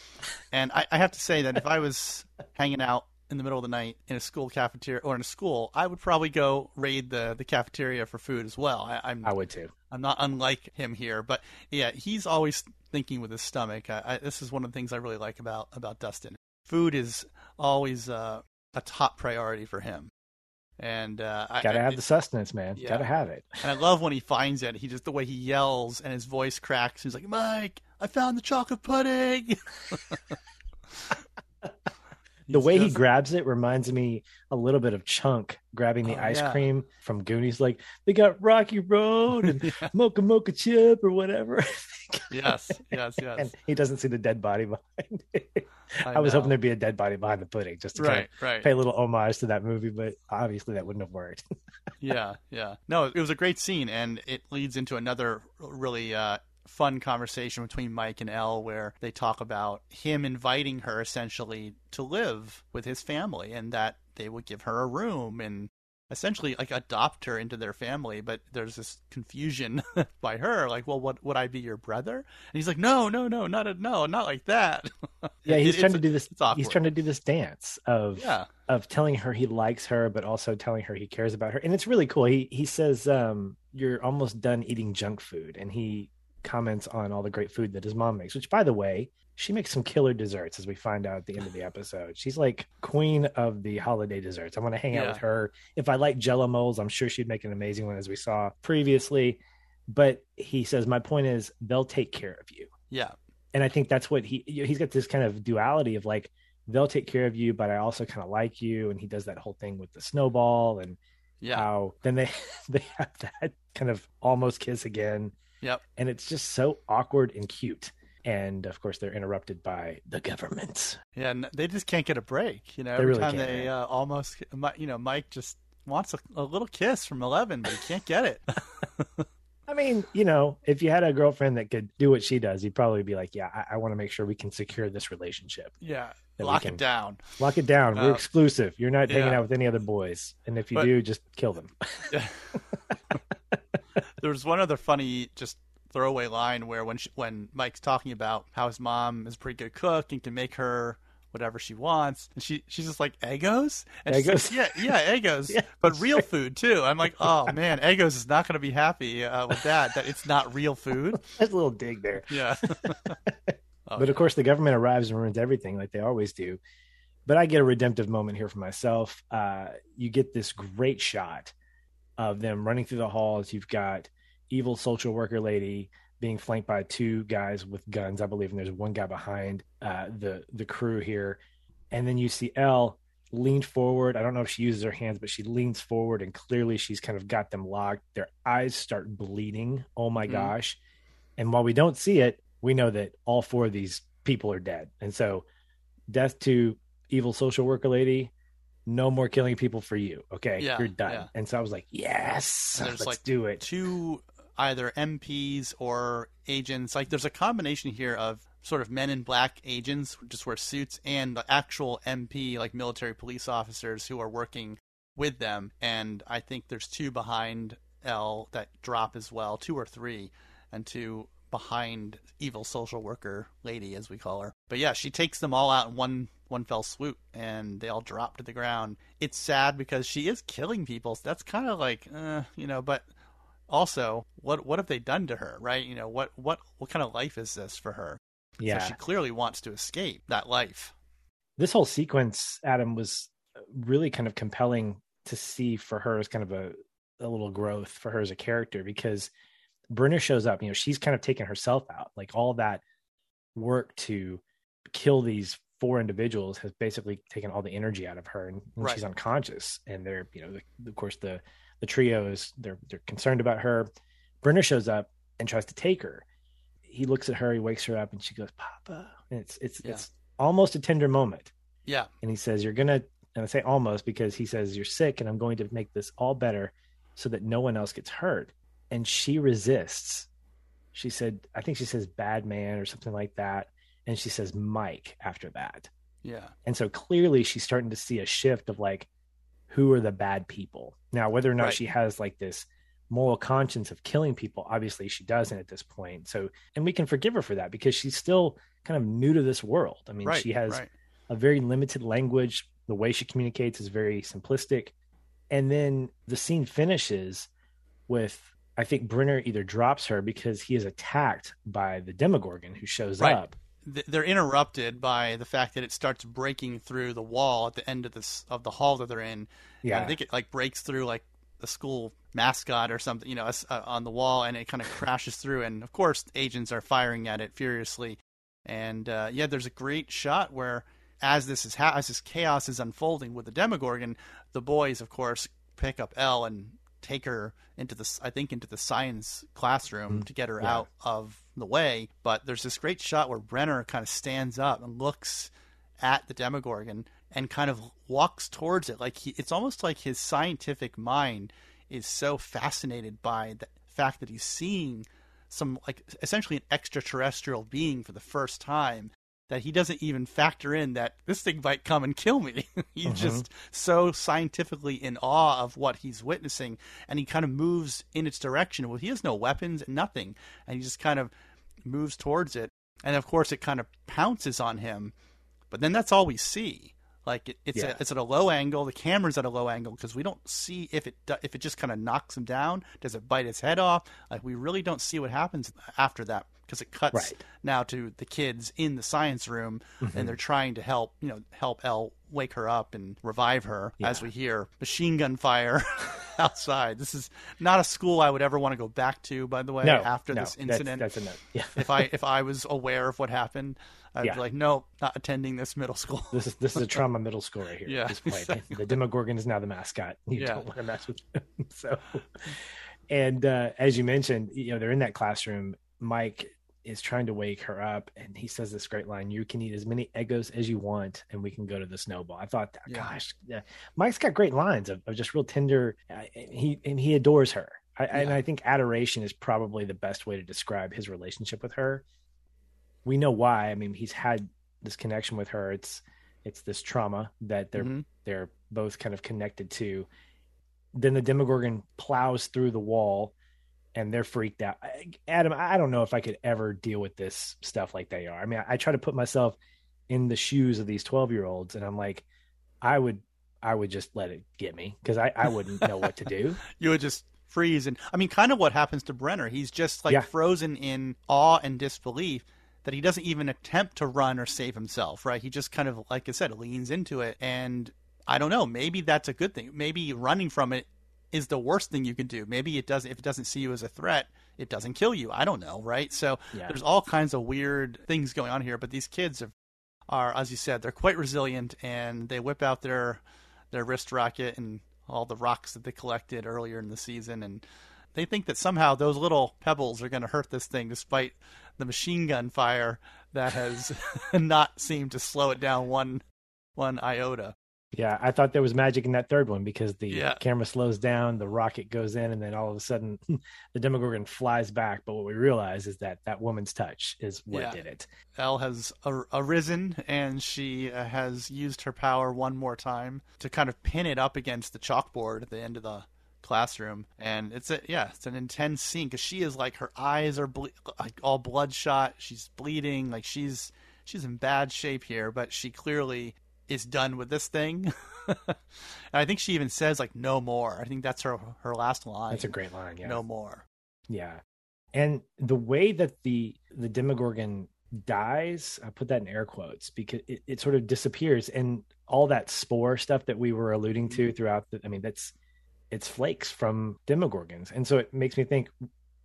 And I, I have to say that if I was hanging out in the middle of the night in a school cafeteria or in a school, I would probably go raid the, the cafeteria for food as well. I, I'm I would too. I'm not unlike him here, but yeah, he's always thinking with his stomach. I, I, this is one of the things I really like about about Dustin. Food is always uh, a top priority for him, and uh, I- Got to I, have the sustenance, man. Yeah. Got to have it. And I love when he finds it. He just the way he yells and his voice cracks. He's like, "Mike, I found the chocolate pudding." The way he grabs it reminds me a little bit of Chunk grabbing the Oh, ice yeah. cream from Goonies. Like they got Rocky Road and Yeah. Mocha Mocha Chip or whatever. yes, yes, yes. and he doesn't see the dead body behind it. I, was hoping there'd be a dead body behind the pudding just to kind right, right. pay a little homage to that movie, but obviously that wouldn't have worked. yeah, yeah. No, it was a great scene, and it leads into another really uh, fun conversation between Mike and El, where they talk about him inviting her essentially to live with his family, and that they would give her a room and essentially like adopt her into their family. But there's this confusion by her, like, "Well, what would I be your brother?" And he's like, "No, no, no, not a, no, not like that." Yeah, he's It- trying to do this. He's trying to do this dance of yeah, of telling her he likes her, but also telling her he cares about her, and it's really cool. He he says, um, "You're almost done eating junk food," and he comments on all the great food that his mom makes. Which, by the way, she makes some killer desserts, as we find out at the end of the episode. She's like queen of the holiday desserts. I want to hang out with her. If I like Jello molds, I'm sure she'd make an amazing one, as we saw previously. But he says, "My point is, they'll take care of you." yeah, and I think that's what he he's got this kind of duality of like they'll take care of you, but I also kind of like you, and he does that whole thing with the snowball and yeah. how then they they have that kind of almost kiss again. Yep. And it's just so awkward and cute. And of course, they're interrupted by the government. Yeah, and they just can't get a break. You know, every really time can't, they uh, almost, you know, Mike just wants a, a little kiss from Eleven, but he can't get it. I mean, you know, if you had a girlfriend that could do what she does, you'd probably be like, "Yeah, I, I want to make sure we can secure this relationship. yeah, lock it down. Lock it down. We're Uh, exclusive. You're not hanging out with any other boys, and if you But- do, just kill them." there was one other funny just throwaway line where when she, when Mike's talking about how his mom is a pretty good cook and can make her whatever she wants, and she she's just like Eggos, and she's like, yeah, yeah, Eggos, Yeah, but real food too. I'm like, oh man, Eggos is not going to be happy uh, with that. That it's not real food. There's a little dig there. Yeah. Oh, but yeah. of course, the government arrives and ruins everything like they always do. But I get a redemptive moment here for myself. Uh, you get this great shot of them running through the halls. You've got evil social worker lady being flanked by two guys with guns, I believe, and there's one guy behind uh, the the crew here. And then you see El leaned forward. I don't know if she uses her hands, but she leans forward, and clearly she's kind of got them locked. Their eyes start bleeding. Oh my Mhm. gosh! And while we don't see it, we know that all four of these people are dead. And so, death to evil social worker lady. No more killing people for you. Okay, Yeah, you're done. yeah. And so I was like, yes, let's like, do it. two either MPs or agents. Like there's a combination here of sort of men in black agents who just wear suits and the actual MP, like military police officers who are working with them. And I think there's two behind El that drop as well, two or three, and two behind evil social worker lady, as we call her. But yeah, she takes them all out in one one fell swoop, and they all drop to the ground. It's sad because she is killing people. So that's kind of like, uh, you know, but also, what what have they done to her, right? You know, what what what kind of life is this for her? Yeah, so she clearly wants to escape that life. This whole sequence, Adam, was really kind of compelling to see for her as kind of a a little growth for her as a character because Brenner shows up. You know, she's kind of taken herself out. Like all that work to kill these four individuals has basically taken all the energy out of her, and, and right. she's unconscious. And they're, you know, the, of course the the trio is they're they're concerned about her. Brenner shows up and tries to take her. He looks at her, he wakes her up, and she goes, "Papa." And it's it's yeah. it's almost a tender moment. Yeah. And he says, "You're gonna," and I say almost because he says, "You're sick, and I'm going to make this all better, so that no one else gets hurt." And she resists. She said, I think she says "bad man" or something like that, and she says Mike after that. Yeah. And so clearly she's starting to see a shift of like, who are the bad people? Now, whether or not right. she has like this moral conscience of killing people, obviously she doesn't at this point. So, and we can forgive her for that because she's still kind of new to this world. I mean, right, she has right. a very limited language. The way she communicates is very simplistic. And then the scene finishes with I think Brenner either drops her because he is attacked by the Demogorgon who shows up they're interrupted by the fact that it starts breaking through the wall at the end of this of the hall that they're in. Yeah, and I think it like breaks through like the school mascot or something, you know, uh, on the wall, and it kind of crashes through. And of course, agents are firing at it furiously. And uh, yeah, there's a great shot where as this is ha- as this chaos is unfolding with the Demogorgon, the boys, of course, pick up El and take her into the I think into the science classroom mm, to get her yeah. out of the way. But there's this great shot where Brenner kind of stands up and looks at the Demogorgon and kind of walks towards it like he, it's almost like his scientific mind is so fascinated by the fact that he's seeing some like essentially an extraterrestrial being for the first time that he doesn't even factor in that this thing might come and kill me. he's mm-hmm. just so scientifically in awe of what he's witnessing, and he kind of moves in its direction. Well, he has no weapons, nothing, and he just kind of moves towards it. And of course, it kind of pounces on him, but then that's all we see. Like it, it's yeah. a, it's at a low angle. The camera's at a low angle because we don't see if it if it just kind of knocks him down. Does it bite his head off? Like we really don't see what happens after that because it cuts right. now to the kids in the science room mm-hmm. and they're trying to help you know help El wake her up and revive her yeah. as we hear machine gun fire outside. This is not a school I would ever want to go back to. By the way, no, after no, this incident, that's, that's a no. Yeah. if I if I was aware of what happened, I'd yeah. be like, no, not attending this middle school. this is this is a trauma middle school right here. Yeah, exactly. the Demogorgon is now the mascot. You yeah. don't want to mess with him. so, and uh, as you mentioned, you know they're in that classroom. Mike is trying to wake her up and he says this great line you can eat as many eggos as you want and we can go to the snowball i thought yeah. gosh yeah. mike's got great lines of, of just real tender uh, he and he adores her I, yeah. and i think adoration is probably the best way to describe his relationship with her we know why i mean he's had this connection with her it's it's this trauma that they're mm-hmm. they're both kind of connected to then the demogorgon plows through the wall and they're freaked out. Adam, I don't know if I could ever deal with this stuff like they are. I mean, I, I try to put myself in the shoes of these 12 year olds and I'm like, I would, I would just let it get me because I, I wouldn't know what to do. you would just freeze. And I mean, kind of what happens to Brenner. He's just like yeah. frozen in awe and disbelief that he doesn't even attempt to run or save himself, right? He just kind of, like I said, leans into it. And I don't know, maybe that's a good thing. Maybe running from it is the worst thing you can do. Maybe it doesn't if it doesn't see you as a threat, it doesn't kill you. I don't know, right? So yeah. there's all kinds of weird things going on here, but these kids are, are as you said, they're quite resilient and they whip out their their wrist rocket and all the rocks that they collected earlier in the season and they think that somehow those little pebbles are going to hurt this thing despite the machine gun fire that has not seemed to slow it down one one iota. Yeah, I thought there was magic in that third one because the Yeah. camera slows down, the rocket goes in, and then all of a sudden the Demogorgon flies back. But what we realize is that that woman's touch is what Yeah. did it. El has ar- arisen and she uh, has used her power one more time to kind of pin it up against the chalkboard at the end of the classroom. And it's a yeah, it's an intense scene because she is like her eyes are ble- like all bloodshot. She's bleeding. Like she's she's in bad shape here, but she clearly is done with this thing. and I think she even says like no more. I think that's her her last line. That's a great line. Yeah. no more. Yeah. And the way that the the Demogorgon dies, I put that in air quotes because it, it sort of disappears and all that spore stuff that we were alluding to mm-hmm. throughout the I mean that's it's flakes from Demogorgons. And so it makes me think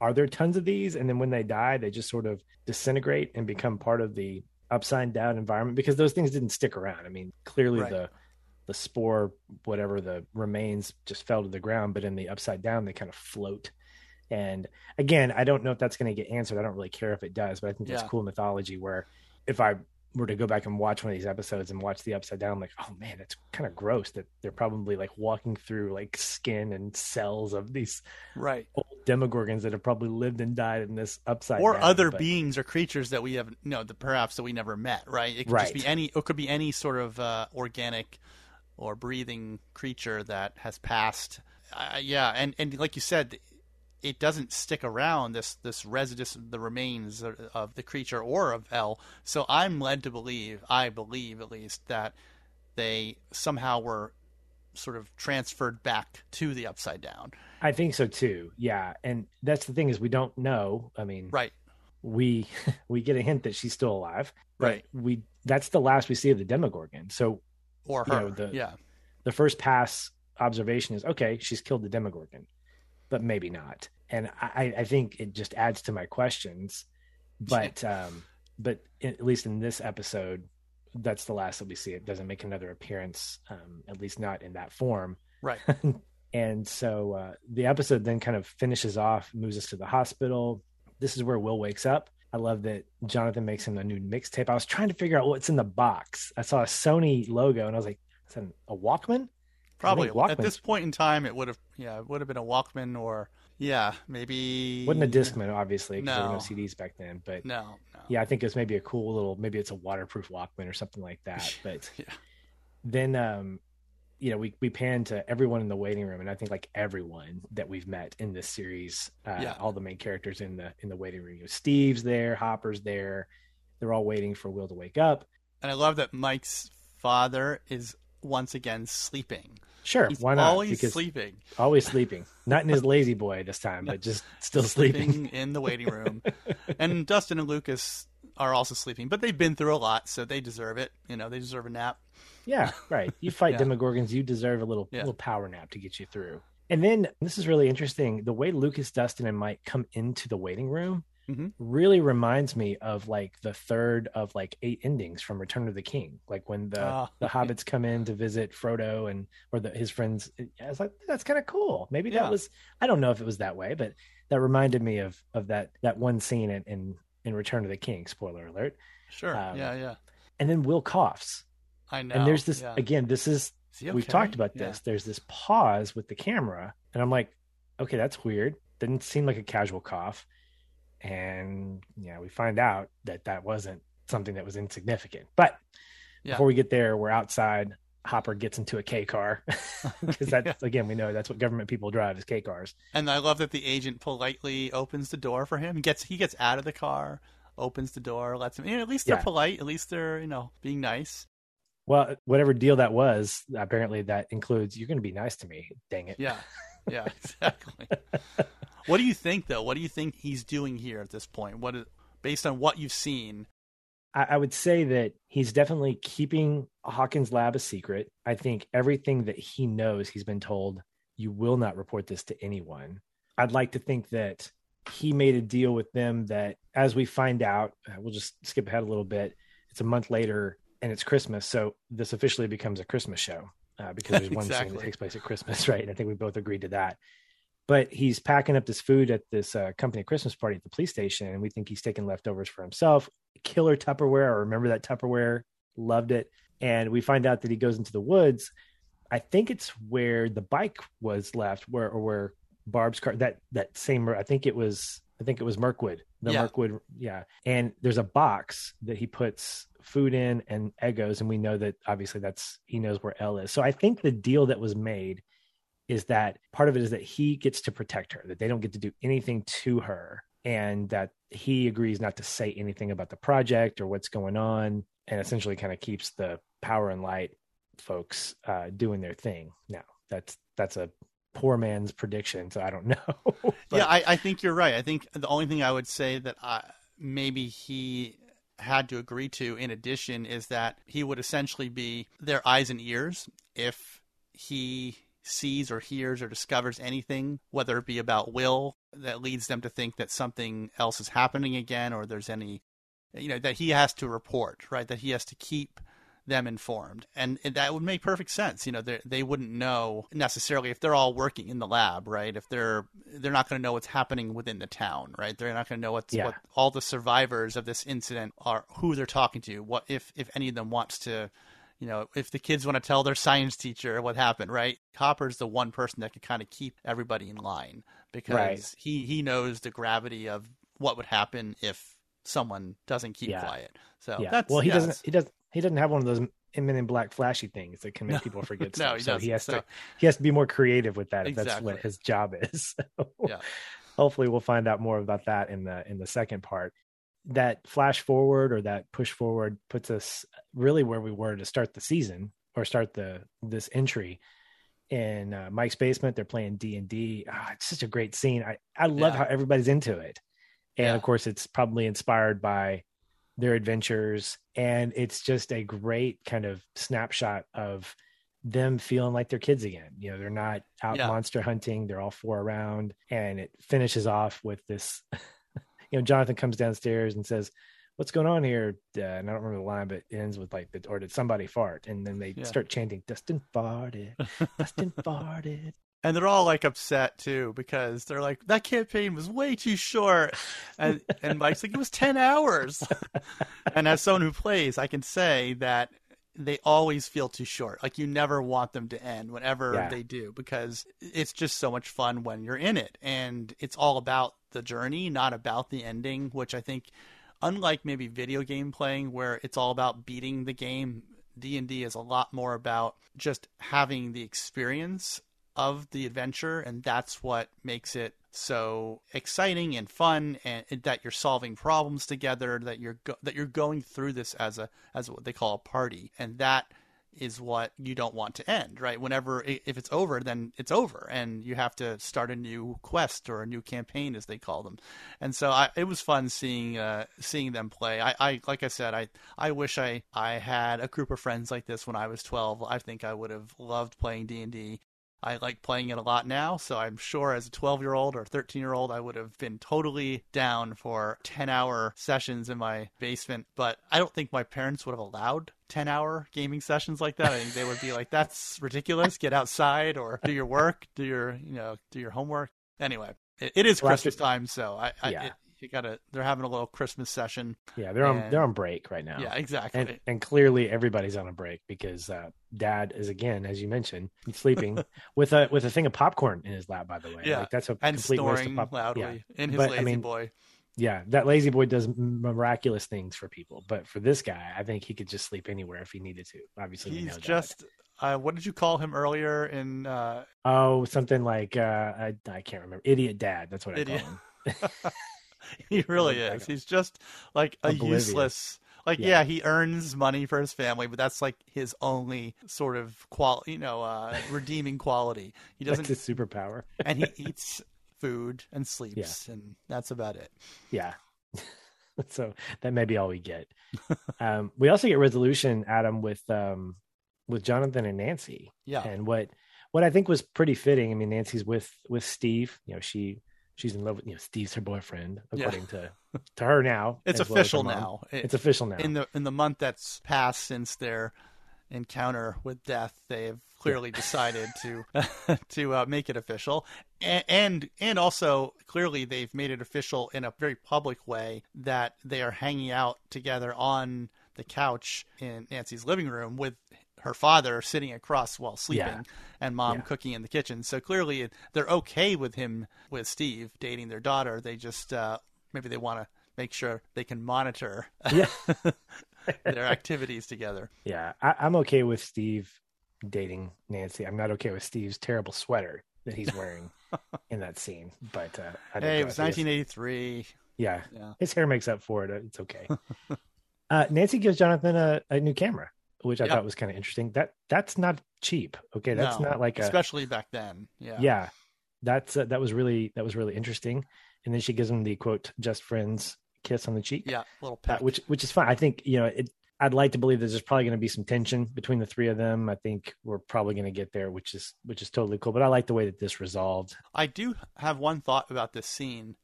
are there tons of these and then when they die they just sort of disintegrate and become part of the upside down environment because those things didn't stick around. I mean, clearly Right. the the spore whatever the remains just fell to the ground but in the upside down they kind of float and again, I don't know if that's going to get answered. I don't really care if it does, but I think that's Yeah. cool mythology where if I were to go back and watch one of these episodes and watch the upside down, I'm like, oh man, that's kind of gross that they're probably like walking through like skin and cells of these Right. old demogorgons that have probably lived and died in this upside or down. other but- beings or creatures that we have no the perhaps that we never met right it could just be any it could be any sort of uh, organic or breathing creature that has passed uh, yeah and and like you said it doesn't stick around this this residus the remains of- of the creature or of El so I'm led to believe I believe at least that they somehow were sort of transferred back to the upside down I think so too. Yeah, and that's the thing is we don't know. I mean, right we we get a hint that she's still alive, Right. We that's the last we see of the Demogorgon. So or You her know, the- yeah the first pass observation is okay, she's killed the Demogorgon, but maybe not. And I, I think it just adds to my questions. But um, but at least in this episode, that's the last that we see. It doesn't make another appearance, um, at least not in that form. right And so uh, the episode then kind of finishes off, moves us to the hospital. This is where Will wakes up. I love that Jonathan makes him a new mixtape. I was trying to figure out what's in the box. I saw a Sony logo and I was like, is that a Walkman? Probably at this point in time, it would have yeah, it would have been a Walkman or yeah, maybe Wasn't a Discman, obviously, because there were no No. CDs back then. But No, no. yeah, I think it's maybe a cool little, maybe it's a waterproof Walkman or something like that. But Yeah. then, um, you know, we we pan to everyone in the waiting room, and I think like everyone that we've met in this series, uh, Yeah. all the main characters in the in the waiting room. You know, Steve's there, Hopper's there. They're all waiting for Will to wake up. And I love that Mike's father is once again sleeping. Sure, He's why not? always because sleeping. always sleeping, not in his La-Z-Boy this time, but just still sleeping. in the waiting room. and Dustin and Lucas are also sleeping, but they've been through a lot, so they deserve it. You know, they deserve a nap. Yeah, right. You fight Yeah. Demogorgons, you deserve a little Yeah. little power nap to get you through. And then this is really interesting. The way Lucas, Dustin, and Mike come into the waiting room Mhm. really reminds me of like the third of like eight endings from Return of the King. Like when the Ah. the hobbits come in to visit Frodo and or the, his friends. I was like, that's kind of cool. Maybe that was. I don't know if it was that way, but that reminded me of of that that one scene in in, in Return of the King. Spoiler alert. Sure. Um, yeah, yeah. And then Will coughs, I know. and there's this yeah. again. This is Is he we've talked about Yeah. this. There's this pause with the camera, and I'm like, okay, that's weird. Didn't seem like a casual cough. And yeah, we find out that that wasn't something that was insignificant. But Yeah. before we get there, we're outside. Hopper gets into a K car because that's Yeah. again we know that's what government people drive is K cars. And I love that the agent politely opens the door for him. He gets he gets out of the car, opens the door, lets him. You know, at least they're Yeah. polite. At least they're you know being nice. Well, whatever deal that was, apparently that includes you're going to be nice to me. Dang it. Yeah, yeah, exactly. what do you think though? What do you think he's doing here at this point? What is based on what you've seen? I, I would say that he's definitely keeping Hawkins' lab a secret. I think everything that he knows, he's been told, you will not report this to anyone. I'd like to think that he made a deal with them that, as we find out, uh, we'll just skip ahead a little bit. It's a month later and it's Christmas. So this officially becomes a Christmas show uh, because there's one scene that takes place at Christmas, right? And I think we both agreed to that. But he's packing up this food at this uh, company Christmas party at the police station, and we think he's taking leftovers for himself. Killer Tupperware. I remember that Tupperware Loved it. And we find out that he goes into the woods. I think it's where the bike was left, where or where Barb's car that that same I think it was I think it was Mirkwood. The Yeah. Mirkwood, yeah. And there's a box that he puts food in and eggos and we know that obviously that's he knows where El is. So I think the deal that was made is that part of it is that he gets to protect her, that they don't get to do anything to her, and that he agrees not to say anything about the project or what's going on, and essentially kind of keeps the power and light folks uh, doing their thing. Now that's that's a poor man's prediction, so I don't know. But- yeah, I, I think you're right. I think the only thing I would say that I, maybe he had to agree to in addition is that he would essentially be their eyes and ears if he sees or hears or discovers anything, whether it be about Will that leads them to think that something else is happening again or there's any, you know, that he has to report, right? That he has to keep them informed and that would make perfect sense you know they they wouldn't know necessarily if they're all working in the lab right if they're they're not going to know what's happening within the town right they're not going to know what's Yeah. what all the survivors of this incident are who they're talking to what if if any of them wants to you know if the kids want to tell their science teacher what happened right hopper's the one person that could kind of keep everybody in line because Right. he he knows the gravity of what would happen if someone doesn't keep Yeah. quiet so yeah. that's well, he doesn't. He doesn't. He doesn't have one of those Men in Black flashy things that can make No. people forget No, stuff. he so he doesn't. has So- to. He has to be more creative with that. exactly. If that's what his job is. So Yeah. Hopefully, we'll find out more about that in the in the second part. That flash forward or that push forward puts us really where we were to start the season or start the this entry in uh, Mike's basement. They're playing D and D. Ah, It's such a great scene. I I love Yeah. how everybody's into it, and Yeah. of course, it's probably inspired by their adventures, and it's just a great kind of snapshot of them feeling like they're kids again. You know, they're not out Yeah. monster hunting; they're all four around, and it finishes off with this. you know, Jonathan comes downstairs and says. What's going on here? Uh, and I don't remember the line, but it ends with like, or did somebody fart? And then they Yeah. start chanting, "Dustin farted, Dustin farted." And they're all like upset too because they're like that campaign was way too short. And and mike's like it was 10 hours. And as someone who plays i can say that they always feel too short. Like you never want them to end whenever Yeah. they do because it's just so much fun when you're in it. And it's all about the journey not about the ending which i think unlike maybe video game playing where it's all about beating the game d&d is a lot more about just having the experience of the adventure and that's what makes it so exciting and fun and that you're solving problems together that you're go- that you're going through this as a as what they call a party. And that is what you don't want to end right? Whenever if it's over then it's over and you have to start a new quest or a new campaign as they call them. And so I, it was fun seeing uh, seeing them play. I, I like I said I I wish I I had a group of friends like this when I was 12 I think I would have loved playing D&D I like playing it a lot now, so I'm sure as a 12 year old or 13 year old, I would have been totally down for 10 hour sessions in my basement. But I don't think my parents would have allowed 10 hour gaming sessions like that. I think they would be like, that's ridiculous. Get outside or do your work, do your, you know, do your homework. Anyway, it, it is Well, Christmas time, so I, I Yeah. it, you gotta, they're having a little Christmas session. Yeah, they're on they're on break right now. Yeah, exactly. and and clearly everybody's on a break because uh, Dad is again, as you mentioned, sleeping with a with a thing of popcorn in his lap. By the way, Yeah, like, that's a and complete waste of pop- loudly Yeah, in his But, I lazy mean, boy. yeah, that La-Z-Boy does miraculous things for people, but for this guy, I think he could just sleep anywhere if he needed to. Obviously, we know He's just, uh, what did you call him earlier in uh, oh something like uh, I I can't remember. Idiot Dad. That's what Idiot. I call him. he really is. He's just like a Oblivious. useless. Like Yeah. yeah. he earns money for his family, but that's like his only sort of qual, you know, uh, redeeming quality. He doesn't, his superpower. and he eats food and sleeps, and that's about it. Yeah. so that may be all we get. um, we also get resolution, Adam, with um, with Jonathan and Nancy, Yeah, and what what I think was pretty fitting. I mean, Nancy's with with Steve. You know, she she's in love with you know Steve's her boyfriend, Yeah. according to to her now. it's as well official now. It- It's official now. in the in the month that's passed since their encounter with death, they have clearly decided to to uh, make it official, and, and and also clearly they've made it official in a very public way that they are hanging out together on the couch in Nancy's living room with her father sitting across while sleeping Yeah. and mom Yeah. cooking in the kitchen. So clearly they're okay with him with Steve dating their daughter. They just uh, maybe they want to make sure they can monitor Yeah. their activities together. Yeah, I, I'm okay with Steve dating Nancy. I'm not okay with Steve's terrible sweater that he's wearing in that scene. But uh, I Hey, it was digress. 1983. Yeah, Yeah. his hair makes up for it. It's okay. uh, Nancy gives Jonathan a, a new camera, which I Yep. thought was kind of interesting. That that's not cheap. Okay, that's No, not like a especially back then. Yeah. yeah. That's uh, that was really that was really interesting. And then she gives him the quote "just friends" kiss on the cheek. Yeah, little uh, which which is fine. I think you know it. I'd like to believe that there's probably going to be some tension between the three of them. I think we're probably going to get there, which is which is totally cool. But I like the way that this resolved. I do have one thought about this scene.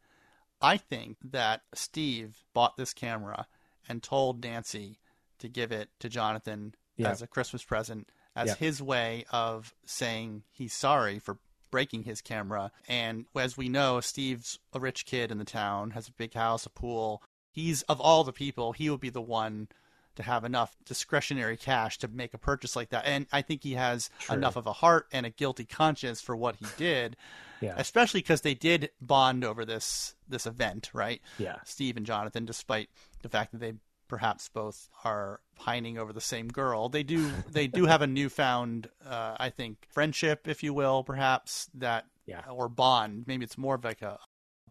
I think that Steve bought this camera and told Nancy to give it to Jonathan Yeah. as a Christmas present, as Yeah. his way of saying he's sorry for breaking his camera. And as we know, Steve's a rich kid in the town, has a big house, a pool. He's, of all the people, he would be the one to have enough discretionary cash to make a purchase like that. And I think he has Sure. enough of a heart and a guilty conscience for what he did Yeah, especially because they did bond over this this event, right? yeah, Steve and Jonathan, despite the fact that they perhaps both are pining over the same girl, they do they do have a newfound, uh, I think, friendship, if you will, perhaps that Yeah. or bond. Maybe it's more of like a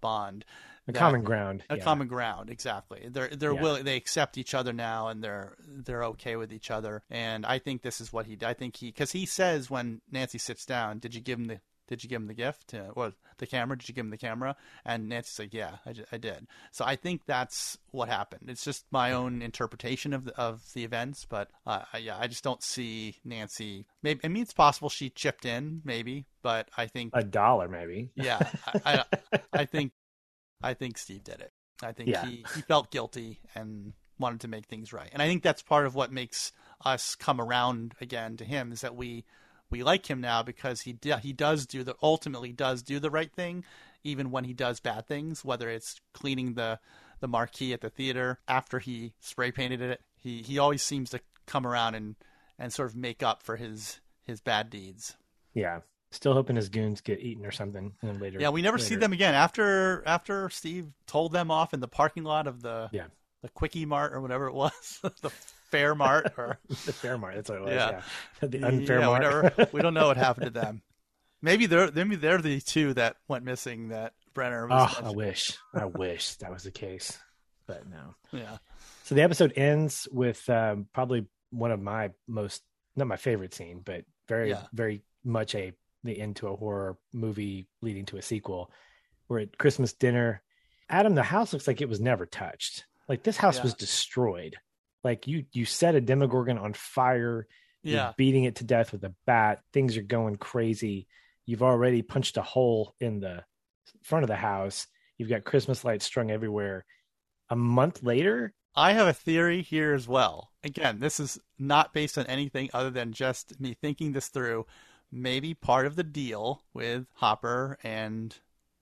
bond, a that- common ground. a yeah. common ground. Exactly. They're they're Yeah. willing. They accept each other now, and they're they're okay with each other. And I think this is what he. I think he because he says when Nancy sits down, "Did you give him the Did you give him the gift? Uh, or the camera? Did you give him the camera?" And Nancy's like, "Yeah, I, I did." So I think that's what happened. It's just my own interpretation of the of the events, but uh, I- yeah, I just don't see Nancy. Maybe I mean it's possible she chipped in, maybe, but I think a dollar maybe. yeah, I, I, I think I think Steve did it. I think Yeah. he, he felt guilty and wanted to make things right. And I think that's part of what makes us come around again to him is that we we like him now because he d- he does do the ultimately does do the right thing even when he does bad things whether it's cleaning the the marquee at the theater after he spray painted it he he always seems to come around and and sort of make up for his his bad deeds Yeah. Still hoping his goons get eaten or something. And later. Yeah, we never see them again after after Steve told them off in the parking lot of the Yeah. the Quickie Mart or whatever it was, the Fair Mart or The fair mart. That's what it was. Yeah. Yeah. The unfair yeah, we, mart. never, we don't know what happened to them. Maybe they're maybe they're the two that went missing that Brenner was. oh, I wish. I wish that was the case. But no. yeah, So the episode ends with um, probably one of my most, not my favorite scene, but very, Yeah. very much a the end to a horror movie leading to a sequel. We're at Christmas dinner. Adam, the house looks like it was never touched. Like this house Yeah. was destroyed. Like you, you set a Demogorgon on fire. You're yeah, beating it to death with a bat. Things are going crazy. You've already punched a hole in the front of the house. You've got Christmas lights strung everywhere. A month later, I have a theory here as well. Again, this is not based on anything other than just me thinking this through. Maybe part of the deal with Hopper and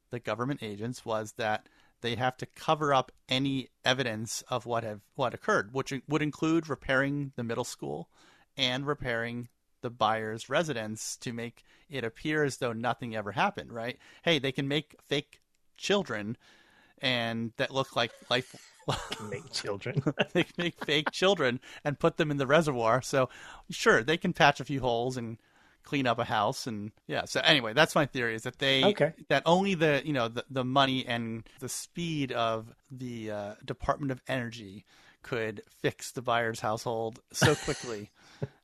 the government agents was that they have to cover up any evidence of what have what occurred, which would include repairing the middle school and repairing the Byers' residence to make it appear as though nothing ever happened, right? Hey, they can make fake children and that look like life make children. they can make fake children and put them in the reservoir. So sure, they can patch a few holes and clean up a house and yeah. So anyway, that's my theory is that they Okay. that only the you know the, the money and the speed of the uh, Department of Energy could fix the Byers' household so quickly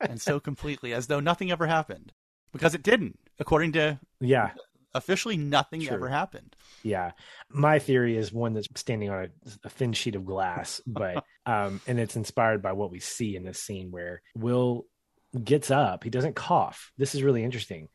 and so completely as though nothing ever happened because it didn't according to yeah, officially nothing True. ever happened. yeah. My theory is one that's standing on a, a thin sheet of glass, but um, and it's inspired by what we see in this scene where Will gets up. He doesn't cough. This is really interesting.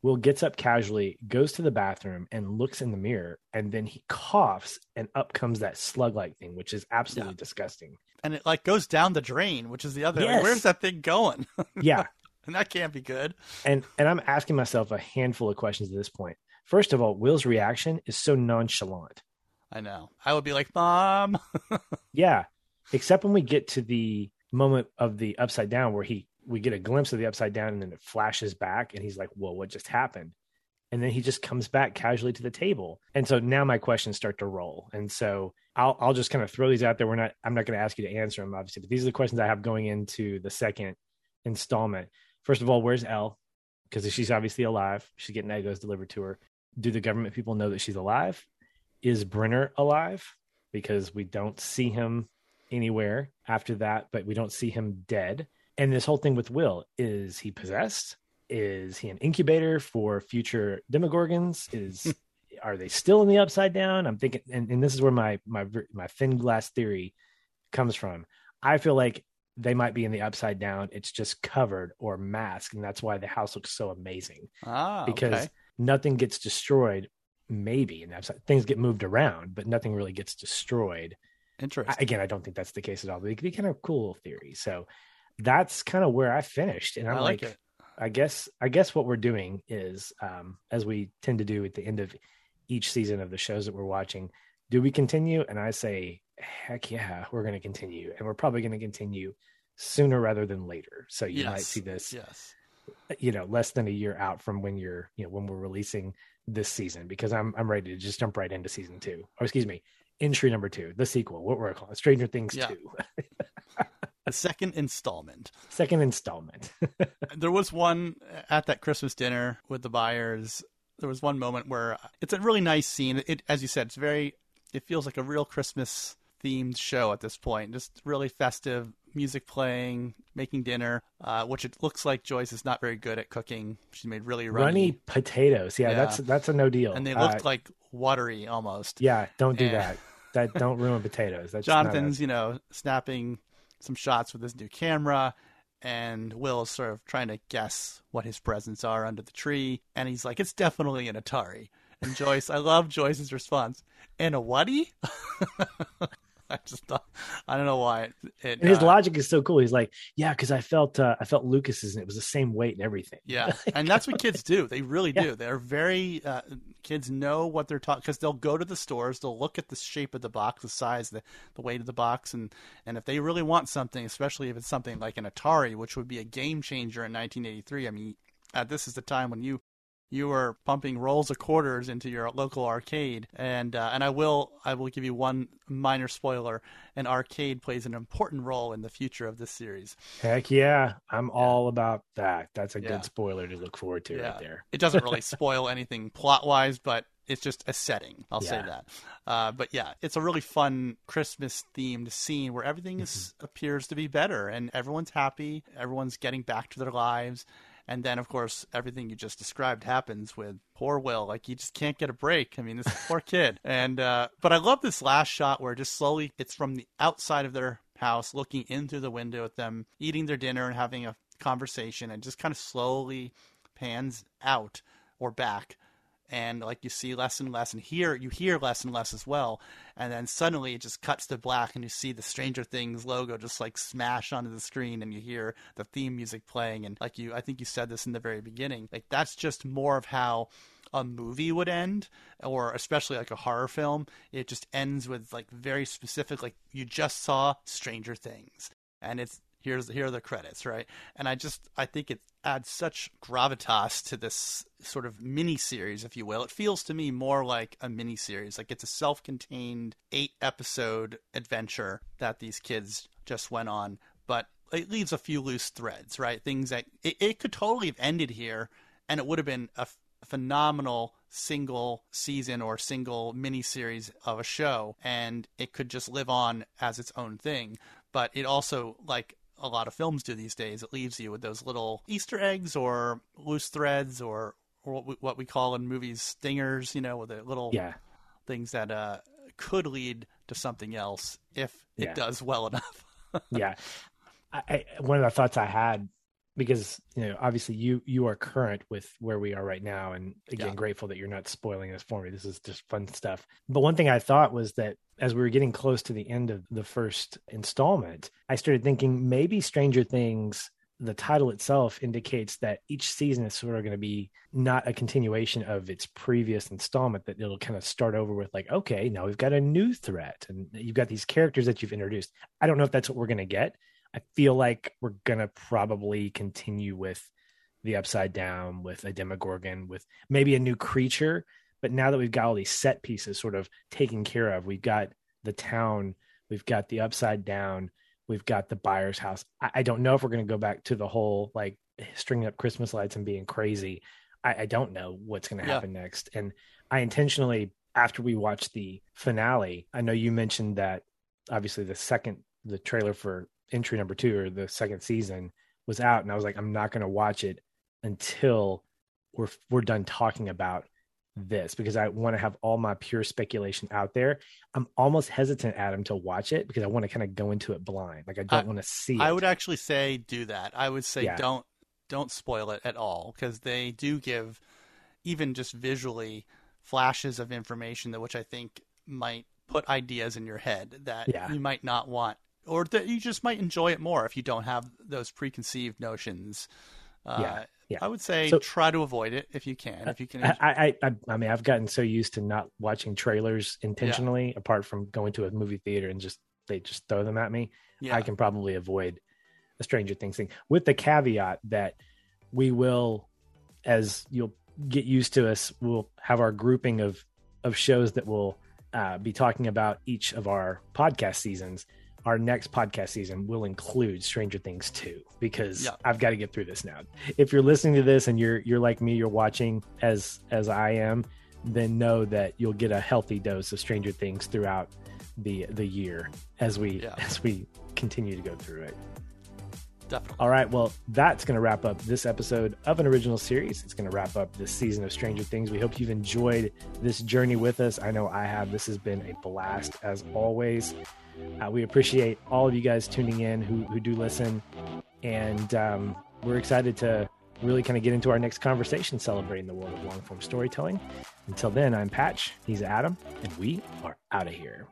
Will gets up casually, goes to the bathroom, and looks in the mirror, and then he coughs, and up comes that slug-like thing, which is absolutely disgusting. And it like goes down the drain, which is the other. like, where's that thing going? Yeah, and that can't be good. and and I'm asking myself a handful of questions at this point. First of all, Will's reaction is so nonchalant. I know. I would be like, Mom. Yeah, except when we get to the moment of the upside down where he we get a glimpse of the upside down and then it flashes back and he's like, "Whoa, what just happened?" And then he just comes back casually to the table. And so now my questions start to roll. And so I'll I'll just kind of throw these out there. We're not I'm not going to ask you to answer them obviously, but these are the questions I have going into the second installment. First of all, where's El? Because she's obviously alive. She's getting Eggos delivered to her. Do the government people know that she's alive? Is Brenner alive? Because we don't see him anywhere after that, but we don't see him dead. And this whole thing with Will is he possessed? Is he an incubator for future Demogorgons? Is are they still in the upside down? I'm thinking, and, and this is where my my my thin glass theory comes from. I feel like they might be in the upside down. It's just covered or masked, and that's why the house looks so amazing. Ah, because okay. nothing gets destroyed. Maybe and things get moved around, but nothing really gets destroyed. Interesting. I, again, I don't think that's the case at all, but it could be kind of cool theory. So that's kind of where I finished, and I'm I like, like. I guess, I guess what we're doing is, um, as we tend to do at the end of each season of the shows that we're watching, do we continue? And I say, heck yeah, we're going to continue, and we're probably going to continue sooner rather than later. So you yes. might see this, Yes. you know, less than a year out from when you're, you know, when we're releasing this season, because I'm I'm ready to just jump right into season two, or excuse me, entry number two, the sequel, what we're calling Stranger Things Yeah. two, The second installment. second installment. there was one at that Christmas dinner with the Byers. There was one moment where it's a really nice scene. It, as you said, it's very. It feels like a real Christmas themed show at this point. Just really festive, music playing, making dinner, uh, which it looks like Joyce is not very good at cooking. She made really runny, Runny potatoes, yeah, Yeah. that's that's a no deal. and they Uh, looked like watery almost. yeah, don't do Yeah. that. That don't ruin potatoes. That's not a- Jonathan's, you know, snapping some shots with his new camera, and Will sort of trying to guess what his presents are under the tree, and he's like, "It's definitely an Atari." And Joyce, I love Joyce's response, "And a whaty?" I just thought, I don't know why it. it and his uh, logic is so cool. He's like, yeah, because I felt uh, I felt Lucas's and it was the same weight and everything. Yeah, and that's what kids do. They really Yeah. do. They're very uh, kids know what they're taught because they'll go to the stores, they'll look at the shape of the box, the size, the the weight of the box, and and if they really want something, especially if it's something like an Atari, which would be a game changer in 1983. I mean, uh, this is the time when you you were pumping rolls of quarters into your local arcade, and uh, and I will I will give you one minor spoiler: an arcade plays an important role in the future of this series. Heck yeah, I'm all about that. That's a Yeah. good spoiler to look forward to Yeah. right there. it doesn't really spoil anything plot wise, but it's just a setting. I'll say that. Uh, but yeah, it's a really fun Christmas themed scene where everything is, Mm-hmm. appears to be better and everyone's happy. Everyone's getting back to their lives. And then, of course, everything you just described happens with poor Will. Like he just can't get a break. I mean, this poor kid. And uh, but I love this last shot where just slowly it's from the outside of their house, looking in through the window at them eating their dinner and having a conversation, and just kind of slowly pans out or back and like you see less and less and hear you hear less and less as well. And then suddenly it just cuts to black and you see the stranger things logo just like smash onto the screen and you hear the theme music playing. And like you i think you said this in the very beginning like that's just more of how a movie would end or especially like a horror film. It just ends with like very specific like you just saw stranger things. And it's here's here are the credits right? And i just i think it adds such gravitas to this sort of mini series if you will. It feels to me more like a mini series like it's a self-contained eight episode adventure that these kids just went on but it leaves a few loose threads right? Things that it, it could totally have ended here and it would have been a phenomenal single season or single mini series of a show and it could just live on as its own thing. But it also like a lot of films do these days it leaves you with those little easter eggs or loose threads or, or what, we, what we call in movies stingers you know with the little Yeah, things that uh, could lead to something else if it Yeah. does well enough yeah. I, I, one of the thoughts I had because you know obviously you you are current with where we are right now, and again Yeah. grateful that you're not spoiling this for me. This is just fun stuff. But one thing I thought was that as we were getting close to the end of the first installment, I started thinking maybe Stranger Things. The title itself indicates that each season is sort of going to be not a continuation of its previous installment, that it'll kind of start over with, like, okay, now we've got a new threat and you've got these characters that you've introduced. I don't know if that's what we're going to get. I feel like we're gonna probably continue with the upside down, with a Demogorgon, with maybe a new creature. But now that we've got all these set pieces sort of taken care of, we've got the town, we've got the upside down, we've got the Byers' house. I, I don't know if we're going to go back to the whole like stringing up Christmas lights and being crazy. I, I don't know what's going to happen yeah. next. And I intentionally, after we watched the finale, I know you mentioned that obviously the second, the trailer for entry number two or the second season was out. And I was like, I'm not going to watch it until we're, we're done talking about this because I want to have all my pure speculation out there. I'm almost hesitant, Adam, to watch it because I want to kind of go into it blind. Like I don't want to see. It. I would actually say do that. I would say yeah. don't don't spoil it at all because they do give even just visually flashes of information that which I think might put ideas in your head that yeah. you might not want or that you just might enjoy it more if you don't have those preconceived notions. Uh, yeah. Yeah. I would say so, try to avoid it if you can. If you can, I, I, I, I mean, I've gotten so used to not watching trailers intentionally, yeah. apart from going to a movie theater and just they just throw them at me. Yeah. I can probably avoid a Stranger Things thing with the caveat that we will, as you'll get used to us, we'll have our grouping of of shows that we'll uh, be talking about each of our podcast seasons. Our next podcast season will include Stranger Things 2 because yeah. I've got to get through this now. If you're listening to this and you're you're like me, you're watching as as I am, then know that you'll get a healthy dose of Stranger Things throughout the the year as we yeah. as we continue to go through it. Definitely. All right. Well, that's going to wrap up this episode of an original series. It's going to wrap up this season of Stranger Things. We hope you've enjoyed this journey with us. I know I have. This has been a blast as always. Uh, we appreciate all of you guys tuning in who, who do listen. And um, we're excited to really kind of get into our next conversation celebrating the world of long form storytelling. Until then, I'm Patch. He's Adam. And we are out of here.